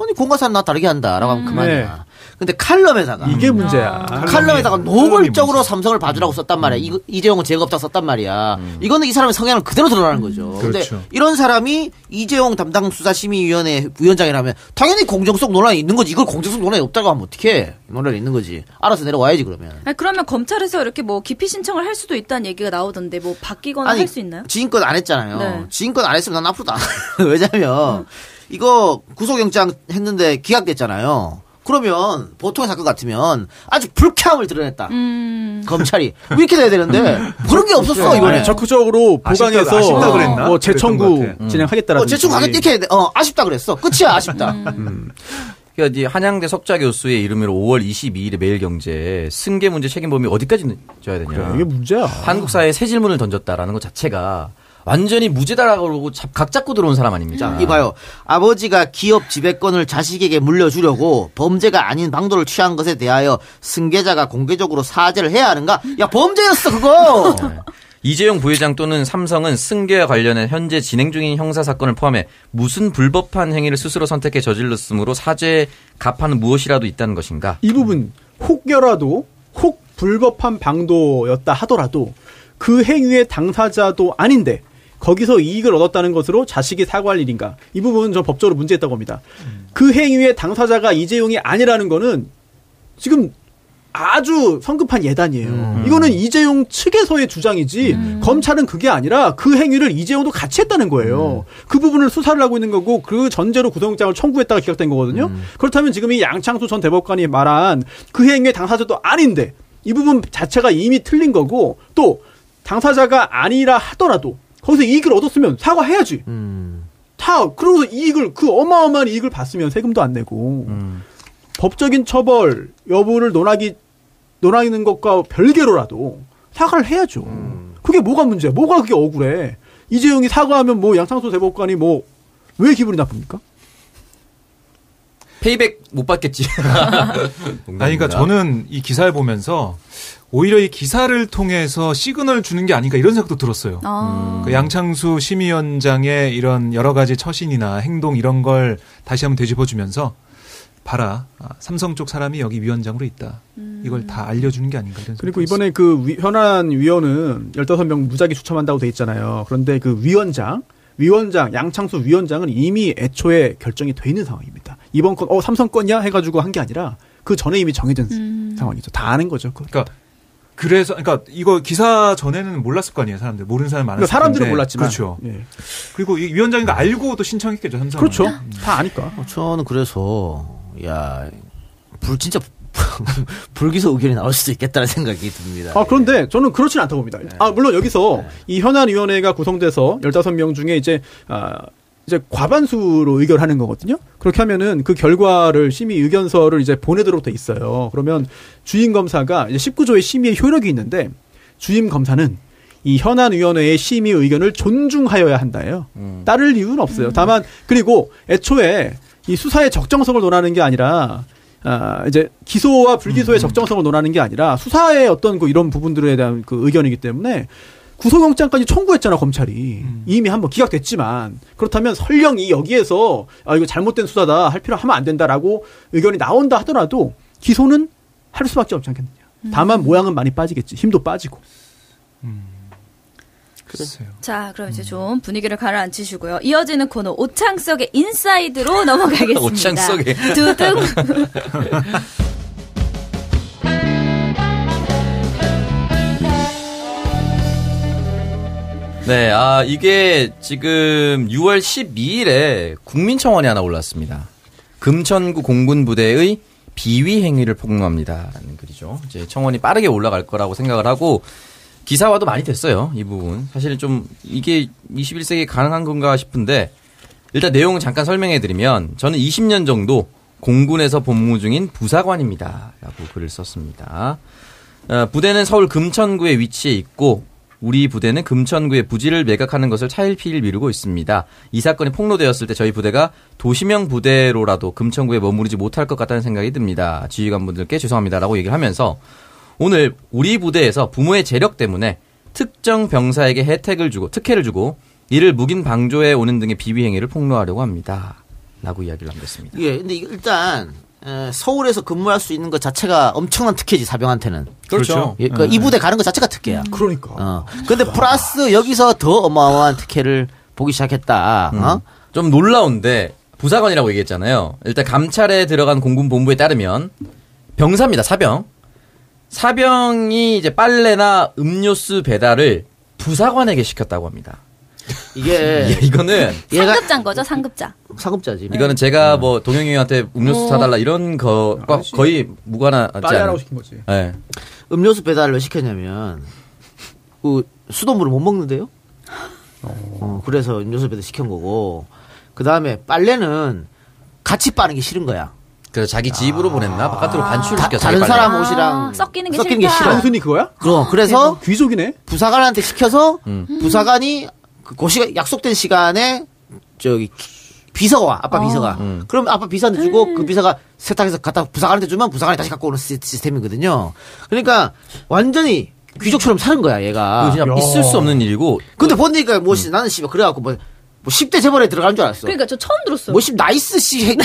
아니 공과사는 나 다르게 한다라고 하면 그만이야. 근데 칼럼에다가 이게 문제야. 칼럼에다가 칼럼이 노골적으로. 삼성을 봐주라고 썼단 말이야. 음. 이거, 이재용은 죄가 없다고 썼단 말이야. 이거는 이 사람의 성향을 그대로 드러나는 거죠. 근데 그렇죠. 이런 사람이 이재용 담당 수사심의위원회 위원장이라면 당연히 공정성 논란이 있는 거지. 이걸 공정성 논란이 없다고 하면 어떡해. 논란이 있는 거지. 알아서 내려와야지 그러면. 아니, 그러면 검찰에서 이렇게 뭐 기피 신청을 할 수도 있다는 얘기가 나오던데 뭐 바뀌거나 할 수 있나요? 지인권 안 했잖아요. 네. 지인권 안 했으면 난 앞으로도 안 해요. 왜냐면 이거 구속영장 했는데 기각됐잖아요. 그러면 보통의 사건 같으면 아주 불쾌함을 드러냈다. 음. 검찰이 뭐 이렇게 돼야 되는데 그런 게 없었어 이번에. 아니, 적극적으로 보강해서 아쉽다 그랬나? 뭐 재청구 그랬던 것 같아. 진행하겠다라는 어, 제충 가겠 이렇게. 어, 아쉽다 그랬어. 끝이야 아쉽다. 그러니까 이 한양대 석자 교수의 이름으로 5월 22일에 매일경제 승계 문제 책임범위 어디까지 져야 되냐. 그래, 이게 문제야. 한국 사회에 새 질문을 던졌다라는 것 자체가 완전히 무죄다라고 그러고 잡- 각 잡고 들어온 사람 아닙니까? 자, 이봐요. 아버지가 기업 지배권을 자식에게 물려주려고 범죄가 아닌 방도를 취한 것에 대하여 승계자가 공개적으로 사죄를 해야 하는가? 야, 범죄였어, 그거! 이재용 부회장 또는 삼성은 승계와 관련해 현재 진행 중인 형사 사건을 포함해 무슨 불법한 행위를 스스로 선택해 저질렀으므로 사죄 갑하는 무엇이라도 있다는 것인가? 이 부분 혹여라도 혹 불법한 방도였다 하더라도 그 행위의 당사자도 아닌데 거기서 이익을 얻었다는 것으로 자식이 사과할 일인가? 이 부분은 저 법적으로 문제있다고 봅니다. 그 행위의 당사자가 이재용이 아니라는 거는 지금 아주 성급한 예단이에요. 이거는 이재용 측에서의 주장이지 검찰은 그게 아니라 그 행위를 이재용도 같이 했다는 거예요. 그 부분을 수사를 하고 있는 거고 그 전제로 구속영장을 청구했다가 기각된 거거든요. 그렇다면 지금 이 양창수 전 대법관이 말한 그 행위의 당사자도 아닌데 이 부분 자체가 이미 틀린 거고 또 당사자가 아니라 하더라도 거기서 이익을 얻었으면 사과해야지. 다 그러고서 이익을 그 어마어마한 이익을 봤으면 세금도 안 내고 법적인 처벌 여부를 논하기 논하는 것과 별개로라도 사과를 해야죠. 그게 뭐가 문제야? 뭐가 그게 억울해? 이재용이 사과하면 뭐 양창수 대법관이 뭐 왜 기분이 나쁩니까? payback 못 받겠지. 아니, 그러니까 저는 이 기사를 보면서 오히려 이 기사를 통해서 시그널 주는 게 아닌가 이런 생각도 들었어요. 아. 그 양창수 심의위원장의 이런 여러 가지 처신이나 행동 이런 걸 다시 한번 되짚어주면서 봐라 아, 삼성 쪽 사람이 여기 위원장으로 있다. 이걸 다 알려주는 게 아닌가 이런 그리고 이번에 그 위- 현안 위원은 15명 무작위 추첨한다고 돼 있잖아요. 그런데 그 위원장, 위원장, 양창수 위원장은 이미 애초에 결정이 돼 있는 상황입니다. 이번 건, 어, 삼성 건이야? 해가지고 한 게 아니라 그 전에 이미 정해진 상황이죠. 다 아는 거죠. 그거. 그러니까 그래서 그러니까 이거 기사 전에는 몰랐을 거 아니에요 사람들 모르는 사람 많았을 그러니까 사람들은 텐데. 몰랐지만. 그렇죠. 예. 그리고 이 위원장인 거 알고도 신청했겠죠 삼성. 그렇죠. 다 아니까. 어, 저는 그래서 야, 불 진짜 불기소 의견이 나올 수도 있겠다는 생각이 듭니다. 아, 그런데 저는 그렇진 않다고 봅니다. 아, 물론 여기서 이 현안위원회가 구성돼서 15명 중에 이제, 아, 이제 과반수로 의결하는 거거든요. 그렇게 하면은 그 결과를 심의 의견서를 이제 보내도록 돼 있어요. 그러면 주임 검사가 이제 19조의 심의의 효력이 있는데 주임 검사는 이 현안위원회의 심의 의견을 존중하여야 한다예요. 따를 이유는 없어요. 다만 그리고 애초에 이 수사의 적정성을 논하는 게 아니라 아, 이제 기소와 불기소의 적정성을 논하는 게 아니라 수사의 어떤 그 이런 부분들에 대한 그 의견이기 때문에 구속영장까지 청구했잖아 검찰이 이미 한번 기각됐지만 그렇다면 설령 이 여기에서 아 이거 잘못된 수사다 할 필요 하면 안 된다라고 의견이 나온다 하더라도 기소는 할 수밖에 없지 않겠느냐. 다만 모양은 많이 빠지겠지 힘도 빠지고. 글쎄요. 자, 그럼 이제 좀 분위기를 가라앉히시고요. 이어지는 코너 오창석의 인사이드로 넘어가겠습니다. 오창석의. 두둥. 네, 아, 이게 지금 6월 12일에 국민청원이 하나 올랐습니다. 금천구 공군부대의 비위 행위를 폭로합니다. 라는 글이죠. 이제 청원이 빠르게 올라갈 거라고 생각을 하고 기사화도 많이 됐어요. 이 부분. 사실 좀 이게 21세기에 가능한 건가 싶은데 일단 내용을 잠깐 설명해 드리면 저는 20년 정도 공군에서 복무 중인 부사관입니다. 라고 글을 썼습니다. 어, 부대는 서울 금천구에 위치해 있고 우리 부대는 금천구의 부지를 매각하는 것을 차일피일 미루고 있습니다. 이 사건이 폭로되었을 때 저희 부대가 도시명 부대로라도 금천구에 머무르지 못할 것 같다는 생각이 듭니다. 지휘관분들께 죄송합니다라고 얘기를 하면서 오늘 우리 부대에서 부모의 재력 때문에 특정 병사에게 혜택을 주고 특혜를 주고 이를 묵인 방조해 오는 등의 비위 행위를 폭로하려고 합니다. 라고 이야기를 남겼습니다. 예, 근데 일단 에, 서울에서 근무할 수 있는 것 자체가 엄청난 특혜지 사병한테는. 그렇죠. 예, 그러니까 이 부대 가는 것 자체가 특혜야. 그러니까. 어. 근데 플러스 여기서 더 어마어마한 특혜를 보기 시작했다. 어? 좀 놀라운데 부사관이라고 얘기했잖아요. 일단 감찰에 들어간 공군 본부에 따르면 병사입니다. 사병. 사병이 이제 빨래나 음료수 배달을 부사관에게 시켰다고 합니다. 이게 예, 이거는 상급자인 거죠, 상급자. 상급자지. 이거는 제가 뭐 동영이한테 음료수 어. 사달라 이런 거과 거의 무관하지 빨래하라고 않아요. 시킨 거지. 예. 음료수 배달을 왜 시켰냐면 그 수돗물을 못 먹는데요. 어, 그래서 음료수 배달 시킨 거고 그 다음에 빨래는 같이 빠는 게 싫은 거야. 그래서 자기 집으로 보냈나 바깥으로 반출시켰어요. 다른. 사람 옷이랑 아, 섞이는 게 섞이는 게 싫다. 싫어. 단순히 그거야? 어, 그래서 귀족이네. 부사관한테 시켜서 음. 부사관이 그, 그 시간 약속된 시간에 저기 비서가 와 아빠 비서가 음. 그럼 아빠 비서한테 주고 그 비서가 세탁해서 갖다 부사관한테 주면 부사관이 다시 갖고 오는 시- 시스템이거든요. 그러니까 완전히 귀족처럼 사는 거야 이거 얘가. 진짜 야. 있을 수 없는 일이고 근데 보니까 뭐 씨, 나는 씨발 그래갖고 뭐 뭐 10대 재벌에 들어간 줄 알았어. 그러니까 저 처음 들었어요. 뭐 10, 나이스 씨.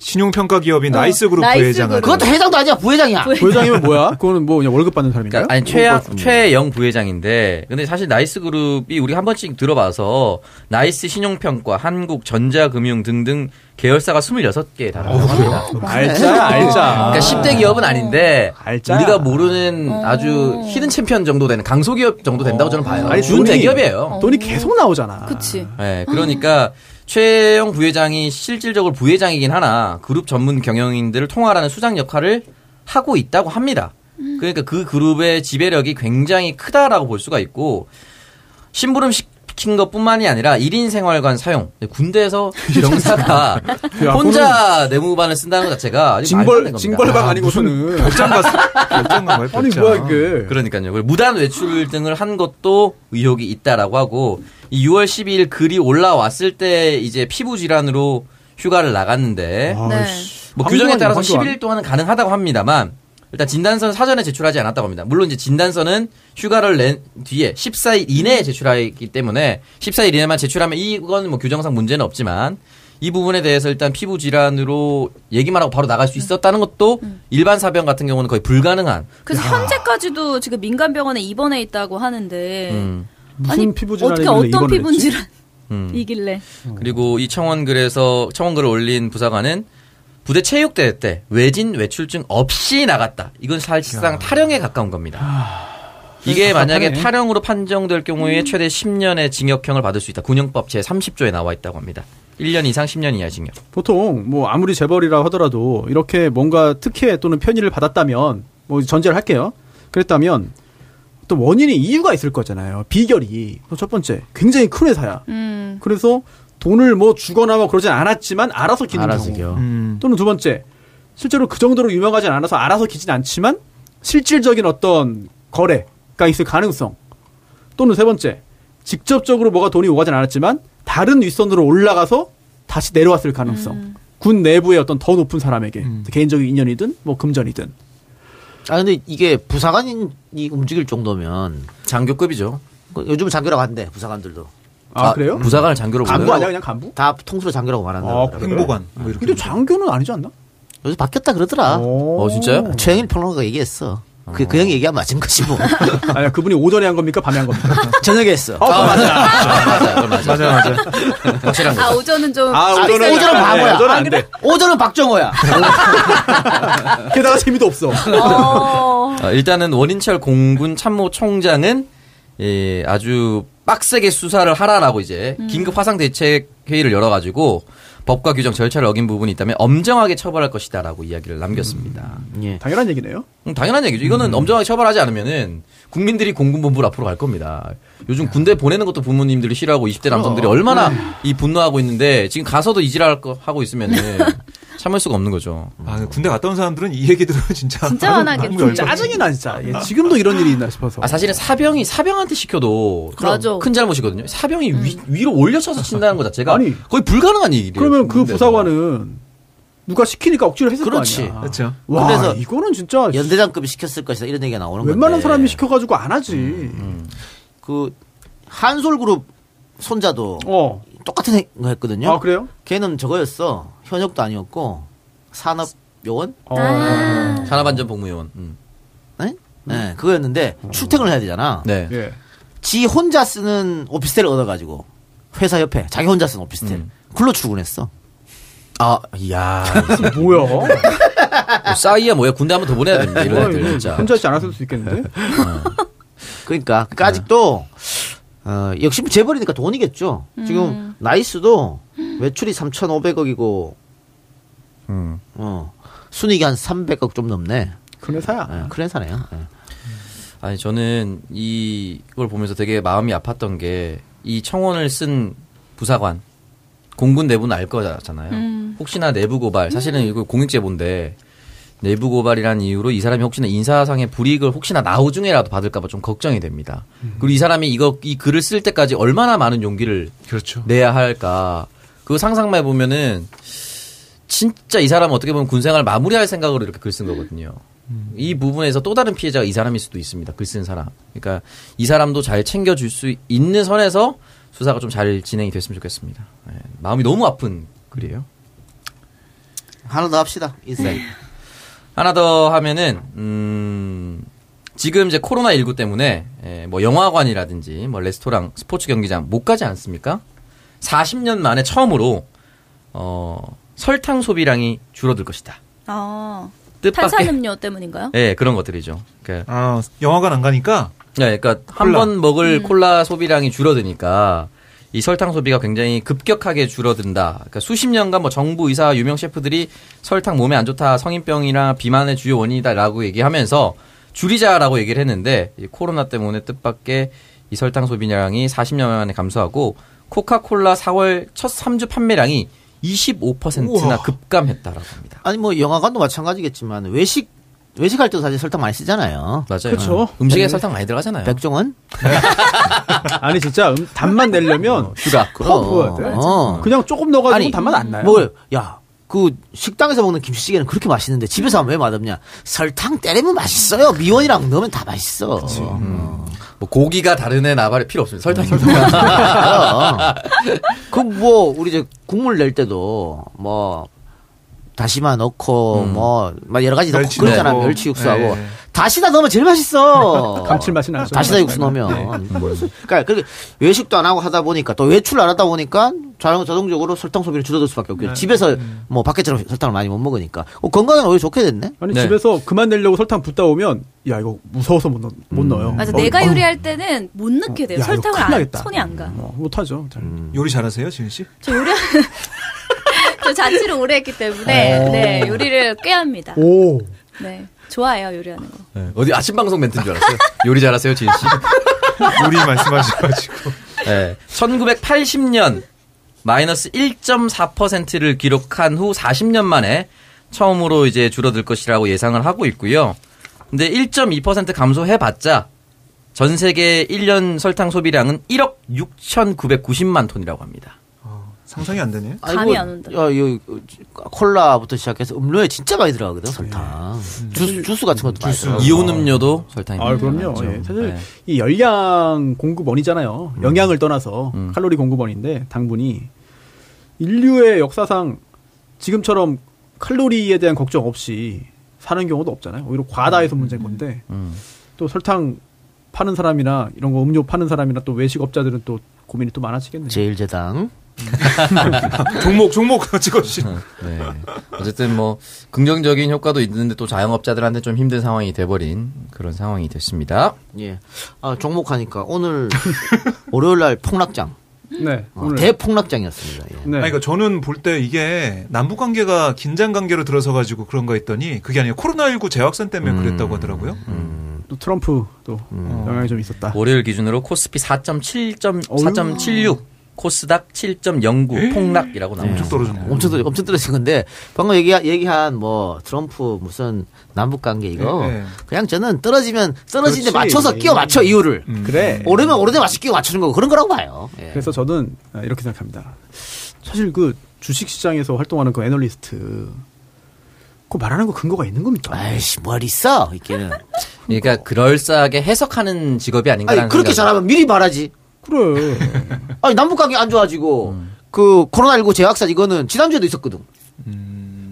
신용평가 기업인 나이스 그룹 나이스 부회장. 그룹. 그것도 회장도 아니야, 부회장이야. 부회장이면 뭐야? 그거는 뭐 그냥 월급 받는 사람인가요? 그러니까 아니 최영 최영 부회장인데 근데 사실 나이스 그룹이 우리 한 번씩 들어봐서 나이스 신용평가, 한국 전자금융 등등 계열사가 26개 달합니다. 알짜야, 알짜. 그러니까 10대 기업은 아닌데 알짜야. 우리가 모르는 아주 hidden champion 정도 되는 강소기업 정도 된다고 저는 봐요. 아니, 준 돈이- 대기업이에요. 돈이 계속 나오잖아. 그치. 네, 그러니까 최영 부회장이 실질적으로 부회장이긴 하나 그룹 전문 경영인들을 통할하는 수장 역할을 하고 있다고 합니다. 그러니까 그 그룹의 지배력이 굉장히 크다라고 볼 수가 있고 심부름 시킨 것 뿐만이 아니라 1인 생활관 사용 군대에서 병사가 야, 혼자 내무반을 쓴다는 것 자체가 징벌. 징벌방 아니고서는 별장 갔어. 별장 간 거예요. 아니. 뭐야 이게? 그러니까요. 무단 외출 등을 한 것도 의혹이 있다라고 하고 이 6월 12일 글이 올라왔을 때 이제 피부 질환으로 휴가를 나갔는데 네. 뭐 규정에 황교안이네, 따라서 황교안. 11일 동안은 가능하다고 합니다만 일단 진단서는 사전에 제출하지 않았다고 합니다. 물론 이제 진단서는 휴가를 낸 뒤에 14일 이내에 제출하기 때문에 14일 이내만 제출하면 이건 뭐 규정상 문제는 없지만 이 부분에 대해서 일단 피부 질환으로 얘기만 하고 바로 나갈 수 있었다는 것도 일반 사병 같은 경우는 거의 불가능한 그래서 현재까지도 지금 민간 병원에 입원해 있다고 하는데 음. 무슨 아니, 피부 어떻게 어떤 피부? 질환이길래 음. 그리고 이 청원글에서 청원글을 올린 부사관은 부대 체육대회 때 외진 외출증 없이 나갔다. 이건 사실상 탈영에 가까운 겁니다. 이게 만약에 답답하네. 탈영으로 판정될 경우에 최대 10년의 징역형을 받을 수 있다. 군형법 제 30조에 나와 있다고 합니다. 1년 이상 10년 이하 징역. 보통 뭐 아무리 재벌이라 하더라도 이렇게 뭔가 특혜 또는 편의를 받았다면 뭐 전제를 할게요. 그랬다면 또 원인이 이유가 있을 거잖아요. 비결이 첫 번째 굉장히 큰 회사야. 음. 그래서 돈을 뭐 주거나 뭐 그러진 않았지만 알아서 기는 알아서 경우. 겨. 음. 또는 두 번째 실제로 그 정도로 유명하지 않아서 알아서 기진 않지만 실질적인 어떤 거래가 있을 가능성 또는 세 번째 직접적으로 뭐가 돈이 오가진 않았지만 다른 윗선으로 올라가서 다시 내려왔을 가능성 군 내부의 어떤 더 높은 사람에게 개인적인 인연이든 뭐 금전이든 아, 근데 이게 부사관이 움직일 정도면 장교급이죠. 그 요즘 장교라고 한대, 부사관들도. 아, 그래요? 부사관을 장교로 간부? 아니야 그냥 간부? 다 통수로 장교라고 말한다. 아, 행보관. 뭐 이렇게. 근데 장교는 아니지 않나? 요새 바뀌었다 그러더라. 어, 진짜요? 최영일 평론가가 얘기했어. 그, 그 형이 얘기하면 맞은 거지 뭐. 아니야 그분이 오전에 한 겁니까 밤에 한 겁니까? 저녁에 했어. 어, 맞아. 맞아요. 그건 맞아요. 맞아 맞아. 확실한 아 거죠. 오전은 좀 아, 오전은 오전은 안 돼. 바보야. 오전은 안 돼. 오전은 박정호야. 게다가 재미도 없어. 어. 어, 일단은 원인철 공군 참모 총장은 예, 아주 빡세게 수사를 하라라고 이제 긴급 화상 대책 회의를 열어가지고 법과 규정 절차를 어긴 부분이 있다면 엄정하게 처벌할 것이다라고 이야기를 남겼습니다. 예. 당연한 얘기네요. 음, 당연한 얘기죠. 이거는 엄정하게 처벌하지 않으면은 국민들이 공군본부를 앞으로 갈 겁니다. 요즘 군대 보내는 것도 부모님들이 싫어하고 20대 남성들이 얼마나 이 분노하고 있는데 지금 가서도 이지랄 거 하고 있으면은 참을 수가 없는 거죠. 아, 군대 갔다 온 사람들은 이 얘기 들으면 진짜 진짜 열받- 짜증이 나 진짜. 예, 지금도 이런 일이 있나 싶어서. 아 사실은 사병이 사병한테 시켜도 맞아. 큰 잘못이거든요. 사병이 위, 위로 올려쳐서 친다는 것 자체가 아니, 거의 불가능한 일이에요. 그러면 그. 부사관은 누가 시키니까 억지로 했을 그렇지. 거 아니야. 그렇죠. 와, 그래서 이거는 진짜 연대장급이 시켰을 것이다. 이런 얘기가 나오는 웬만한 건데. 사람이 시켜가지고 안 하지. 음. 그 한솔그룹 손자도 어. 똑같은 거 했거든요. 아 그래요? 걔는 저거였어. 현역도 아니었고 산업 요원? 어. 산업안전복무요원. 음. 네? 네, 그거였는데 출퇴근을 해야 되잖아. 네. 예. 지 혼자 쓰는 오피스텔을 얻어가지고 회사 옆에 자기 혼자 쓰는 오피스텔 음. 글로 출근했어. 아, 이야. 뭐야? 뭐 싸이야 뭐야. 군대 한 번 더 보내야 됩니다. 이런 어, 애들 진짜. 혼자 있지 않았을 수 있겠는데? 그러니까, 그러니까 아직도 어, 역시 뭐 재벌이니까 돈이겠죠. 지금 나이스도 매출이 3,500억이고 음. 어, 순이익이 한 300억 좀 넘네. 큰 회사야. 예, 큰 회사네요. 예. 아니 저는 이걸 보면서 되게 마음이 아팠던 게 이 청원을 쓴 부사관 공군 내부는 알 거잖아요. 음. 혹시나 내부 고발 사실은 이거 공익 제보인데 내부 고발이라는 이유로 이 사람이 혹시나 인사상의 불이익을 혹시나 나중에라도 받을까봐 좀 걱정이 됩니다. 그리고 이 사람이 이거 이 글을 쓸 때까지 얼마나 많은 용기를 그렇죠. 내야 할까. 그거 상상만 해보면은 진짜 이 사람 은 어떻게 보면 군생활 마무리할 생각으로 이렇게 글 쓴 거거든요. 이 부분에서 또 다른 피해자가 이 사람일 수도 있습니다. 글 쓴 사람. 그러니까 이 사람도 잘 챙겨줄 수 있는 선에서 수사가 좀 잘 진행이 됐으면 좋겠습니다. 예, 마음이 너무 아픈 글이에요. 하나 더 합시다. 인사이. 하나 더 하면은 음 지금 이제 코로나 19 때문에 예, 뭐 영화관이라든지 뭐 레스토랑, 스포츠 경기장 못 가지 않습니까? 40년 만에 처음으로 어 설탕 소비량이 줄어들 것이다. 아, 뜻밖의 탄산음료 때문인가요? 예, 그런 것들이죠. 그러니까 아, 영화관 안 가니까 네, 그러니까 한. 번 먹을 음. 콜라 소비량이 줄어드니까 이 설탕 소비가 굉장히 급격하게 줄어든다. 그러니까 수십 년간 뭐 정부 의사 유명 셰프들이 설탕 몸에 안 좋다, 성인병이나 비만의 주요 원인이다라고 얘기하면서 줄이자라고 얘기를 했는데 이 코로나 때문에 뜻밖의 이 설탕 소비량이 40년 만에 감소하고 코카콜라 4월 첫 3주 판매량이 25%나 우와. 급감했다라고 합니다. 아니 뭐 영화관도 마찬가지겠지만 외식 외식할 때도 사실 설탕 많이 쓰잖아요. 맞아요. 그렇죠. 음식에 네. 설탕 많이 들어가잖아요. 백종원? 아니 진짜 음, 단맛 내려면 휴가. 퍽 부어야 돼. 어. 그냥 조금 넣어가지고 아니, 단맛 안 나요. 뭐, 야, 그 식당에서 먹는 김치찌개는 그렇게 맛있는데 집에서 하면 왜 맛없냐? 설탕 때리면 맛있어요. 미원이랑 넣으면 다 맛있어. 어. 뭐 고기가 다른 애 나발에 필요 없습니다. 설탕이 그뭐 우리 이제 국물 낼 때도 뭐 다시마 넣고 뭐막 여러 가지 넣고 그러잖아. 넣고. 멸치 육수하고 네. 다시다 넣으면 제일 맛있어. 감칠맛이 나죠. 다시다 육수 네. 넣으면. 그러니까 그렇게 외식도 안 하고 하다 보니까 또 외출 안 하다 보니까 자동, 자동적으로 설탕 소비를 줄어들 수밖에 없고 집에서 뭐 밖에처럼 설탕을 많이 못 먹으니까 어, 건강에는 오히려 좋게 됐네. 아니 네. 집에서 그만 내려고 설탕 붓다 오면 야 이거 무서워서 못, 넣, 못 넣어요. 맞아, 어, 내가 어, 요리할 때는 못 넣게 돼요. 야, 설탕을 안. 손이 안 가. 어, 못하죠. 잘. 요리 잘하세요, 지은 씨? 저 요리하는 저 자취를 오래 했기 때문에 어. 네 요리를 꽤 합니다. 오. 네 좋아해요 요리하는 거. 네, 어디 아침 방송 멘트인 줄 알았어요. 요리 잘하세요, 지은 씨. 요리 말씀하셔가지고. 네, 1980년 마이너스 1.4%를 기록한 후 40년 만에 처음으로 이제 줄어들 것이라고 예상을 하고 있고요. 근데 1.2% 감소해봤자 전 세계 1년 설탕 소비량은 1억 6,990만 톤이라고 합니다. 상상이 안 되네. 감이 안 온다. 야, 이 콜라부터 시작해서 음료에 진짜 많이 들어가거든, 설탕. 주스, 주스 같은 것도 많이 들어가. 이온 음료도 설탕이 아, 그럼요. 예. 사실 네. 이 열량 공급원이잖아요. 영양을 떠나서 음. 칼로리 공급원인데 당분이 인류의 역사상 지금처럼 칼로리에 대한 걱정 없이 사는 경우도 없잖아요. 오히려 과다해서 문제인 건데 음. 또 설탕 파는 사람이나 이런 거 음료 파는 사람이나 또 외식업자들은 또 고민이 또 많아지겠네요. 제일제당. 종목, 종목 찍어주시는. 네. 어쨌든 뭐 긍정적인 효과도 있는데 또 자영업자들한테 좀 힘든 상황이 돼버린 그런 상황이 됐습니다. 예. 아, 종목하니까 오늘 월요일 날 폭락장. 네. 어, 대폭락장이었습니다. 예. 네. 아니, 그러니까 저는 볼 때 이게 남북 관계가 긴장 관계로 들어서 가지고 그런가 했더니 그게 아니라 코로나19 재확산 때문에 그랬다고 하더라고요. 또 트럼프 또 음. 영향이 좀 있었다. 월요일 기준으로 코스피 4.7.4.76, 코스닥 7.09 폭락이라고 나옵니다. 엄청 떨어졌네. 엄청 떨어, 엄청 떨어진 건데 방금 얘기 얘기한 뭐 트럼프 무슨 남북 관계 이거 네, 네. 그냥 저는 떨어지면 떨어지는데. 맞춰서 끼워 맞춰 이유를 음. 그래. 오르면 오르되 맞춰 끼워 맞추는 거고 그런 거라고 봐요. 예. 그래서 저는 아, 이렇게 생각합니다. 사실 그 주식 시장에서 활동하는 그 애널리스트 그 말하는 거 근거가 있는 겁니까? 아이씨 뭘 있어 있기는. 그러니까 그럴싸하게 해석하는 직업이 아닌가라는 아니 그렇게 생각이- 잘하면 미리 말하지. 그래. 아니 남북 관계 안 좋아지고 그 코로나19 재확산 이거는 지난주에도 있었거든.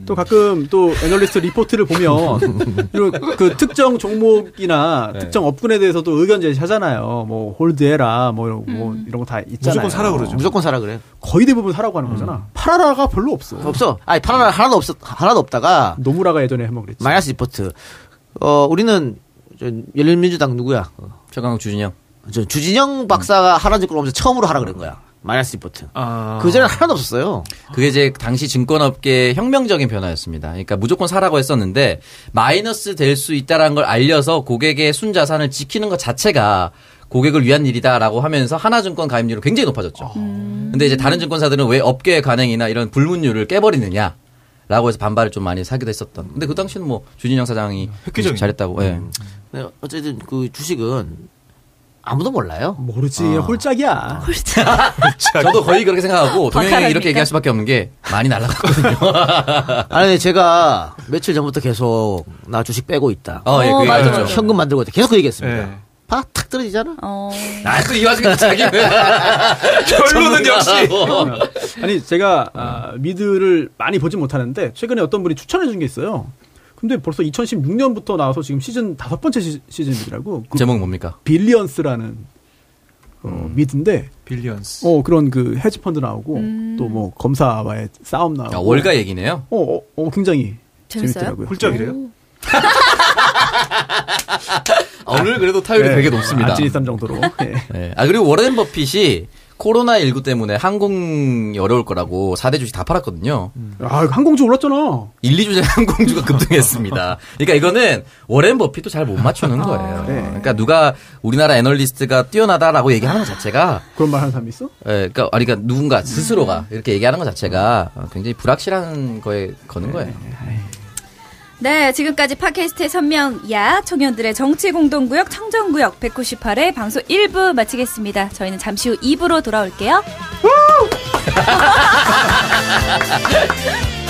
또 가끔 또 애널리스트 리포트를 보면 이런 그 특정 종목이나 네. 특정 업군에 대해서 도 의견 제시하잖아요. 뭐 hold해라 뭐 이런, 뭐 이런 거 다 있잖아요. 무조건 사라 그러죠. 무조건 사라 그래. 거의 대부분 사라고 하는 거잖아. 팔아라가 별로 없어. 없어. 아니 팔아라 하나도 없었 하나도 없다가 노무라가 예전에 한번 그랬지. 마이너스 리포트. 어 우리는 저 열린민주당 누구야? 어, 최강욱 주진형. 저 주진형 박사가 한화증권 오면서 처음으로 팔아라 그런 거야. 마이너스 리포트. 아. 그 전에 하나도 없었어요. 그게 이제 당시 증권업계의 혁명적인 변화였습니다. 그러니까 무조건 사라고 했었는데 마이너스 될 수 있다라는 걸 알려서 고객의 순자산을 지키는 것 자체가 고객을 위한 일이다라고 하면서 한화증권 가입률이 굉장히 높아졌죠. 근데 이제 다른 증권사들은 왜 업계의 관행이나 이런 불문율을 깨버리느냐? 라고 해서 반발을 좀 많이 사기도 했었던. 근데 그 당시는 뭐 주진영 사장이 획기적이네. 잘했다고. 예. 네, 어쨌든 그 주식은 아무도 몰라요. 모르지. 어. 홀짝이야. 저도 거의 그렇게 생각하고 동영이. 이렇게 얘기할 수밖에 없는 게 많이 날라갔거든요. 아니 제가 며칠 전부터 계속 나 주식 빼고 있다. 어, 예, 그 맞아. 맞아. 현금 만들고 있다. 계속 그 얘기했습니다. 예. 봐, 탁 떨어지잖아. 어. 아, 또이 와중에 자기 결론은 역시. 아니 제가 아, 미드를 많이 보진 못하는데 최근에 어떤 분이 추천해 준 게 있어요. 근데 벌써 2016년부터 나와서 지금 시즌 다섯 번째 시, 시즌이라고. 그 제목 뭡니까? Billions라는 어, 미드인데 Billions. 어 그런 그 헤지 펀드 나오고 음. 또뭐 검사와의 싸움 나오고. 아, 월가 얘기네요. 어, 어, 어, 굉장히 재밌어요? 재밌더라고요. 훌쩍이래요? 아, 오늘 그래도 타율이 네. 되게 높습니다. 아찔리쌈 정도로. 예. 네. 아, 그리고 워렌 버핏이 코로나19 때문에 항공이 어려울 거라고 4대 주식 다 팔았거든요. 아, 항공주 올랐잖아. 1, 2주 전에 항공주가 급등했습니다. 그러니까 이거는 워렌 버핏도 잘 못 맞추는 거예요. 그래. 그러니까 누가 우리나라 애널리스트가 뛰어나다라고 얘기하는 것 자체가 그런 말 하는 사람 있어? 예, 그러니까, 아니, 그러니까 누군가 스스로가 이렇게 얘기하는 것 자체가 굉장히 불확실한 거에 거는 거예요. 네, 지금까지 팟캐스트의 선명야 청년들의 정치 공동구역 청정구역 198회 방송 1부 마치겠습니다. 저희는 잠시 후 2부로 돌아올게요.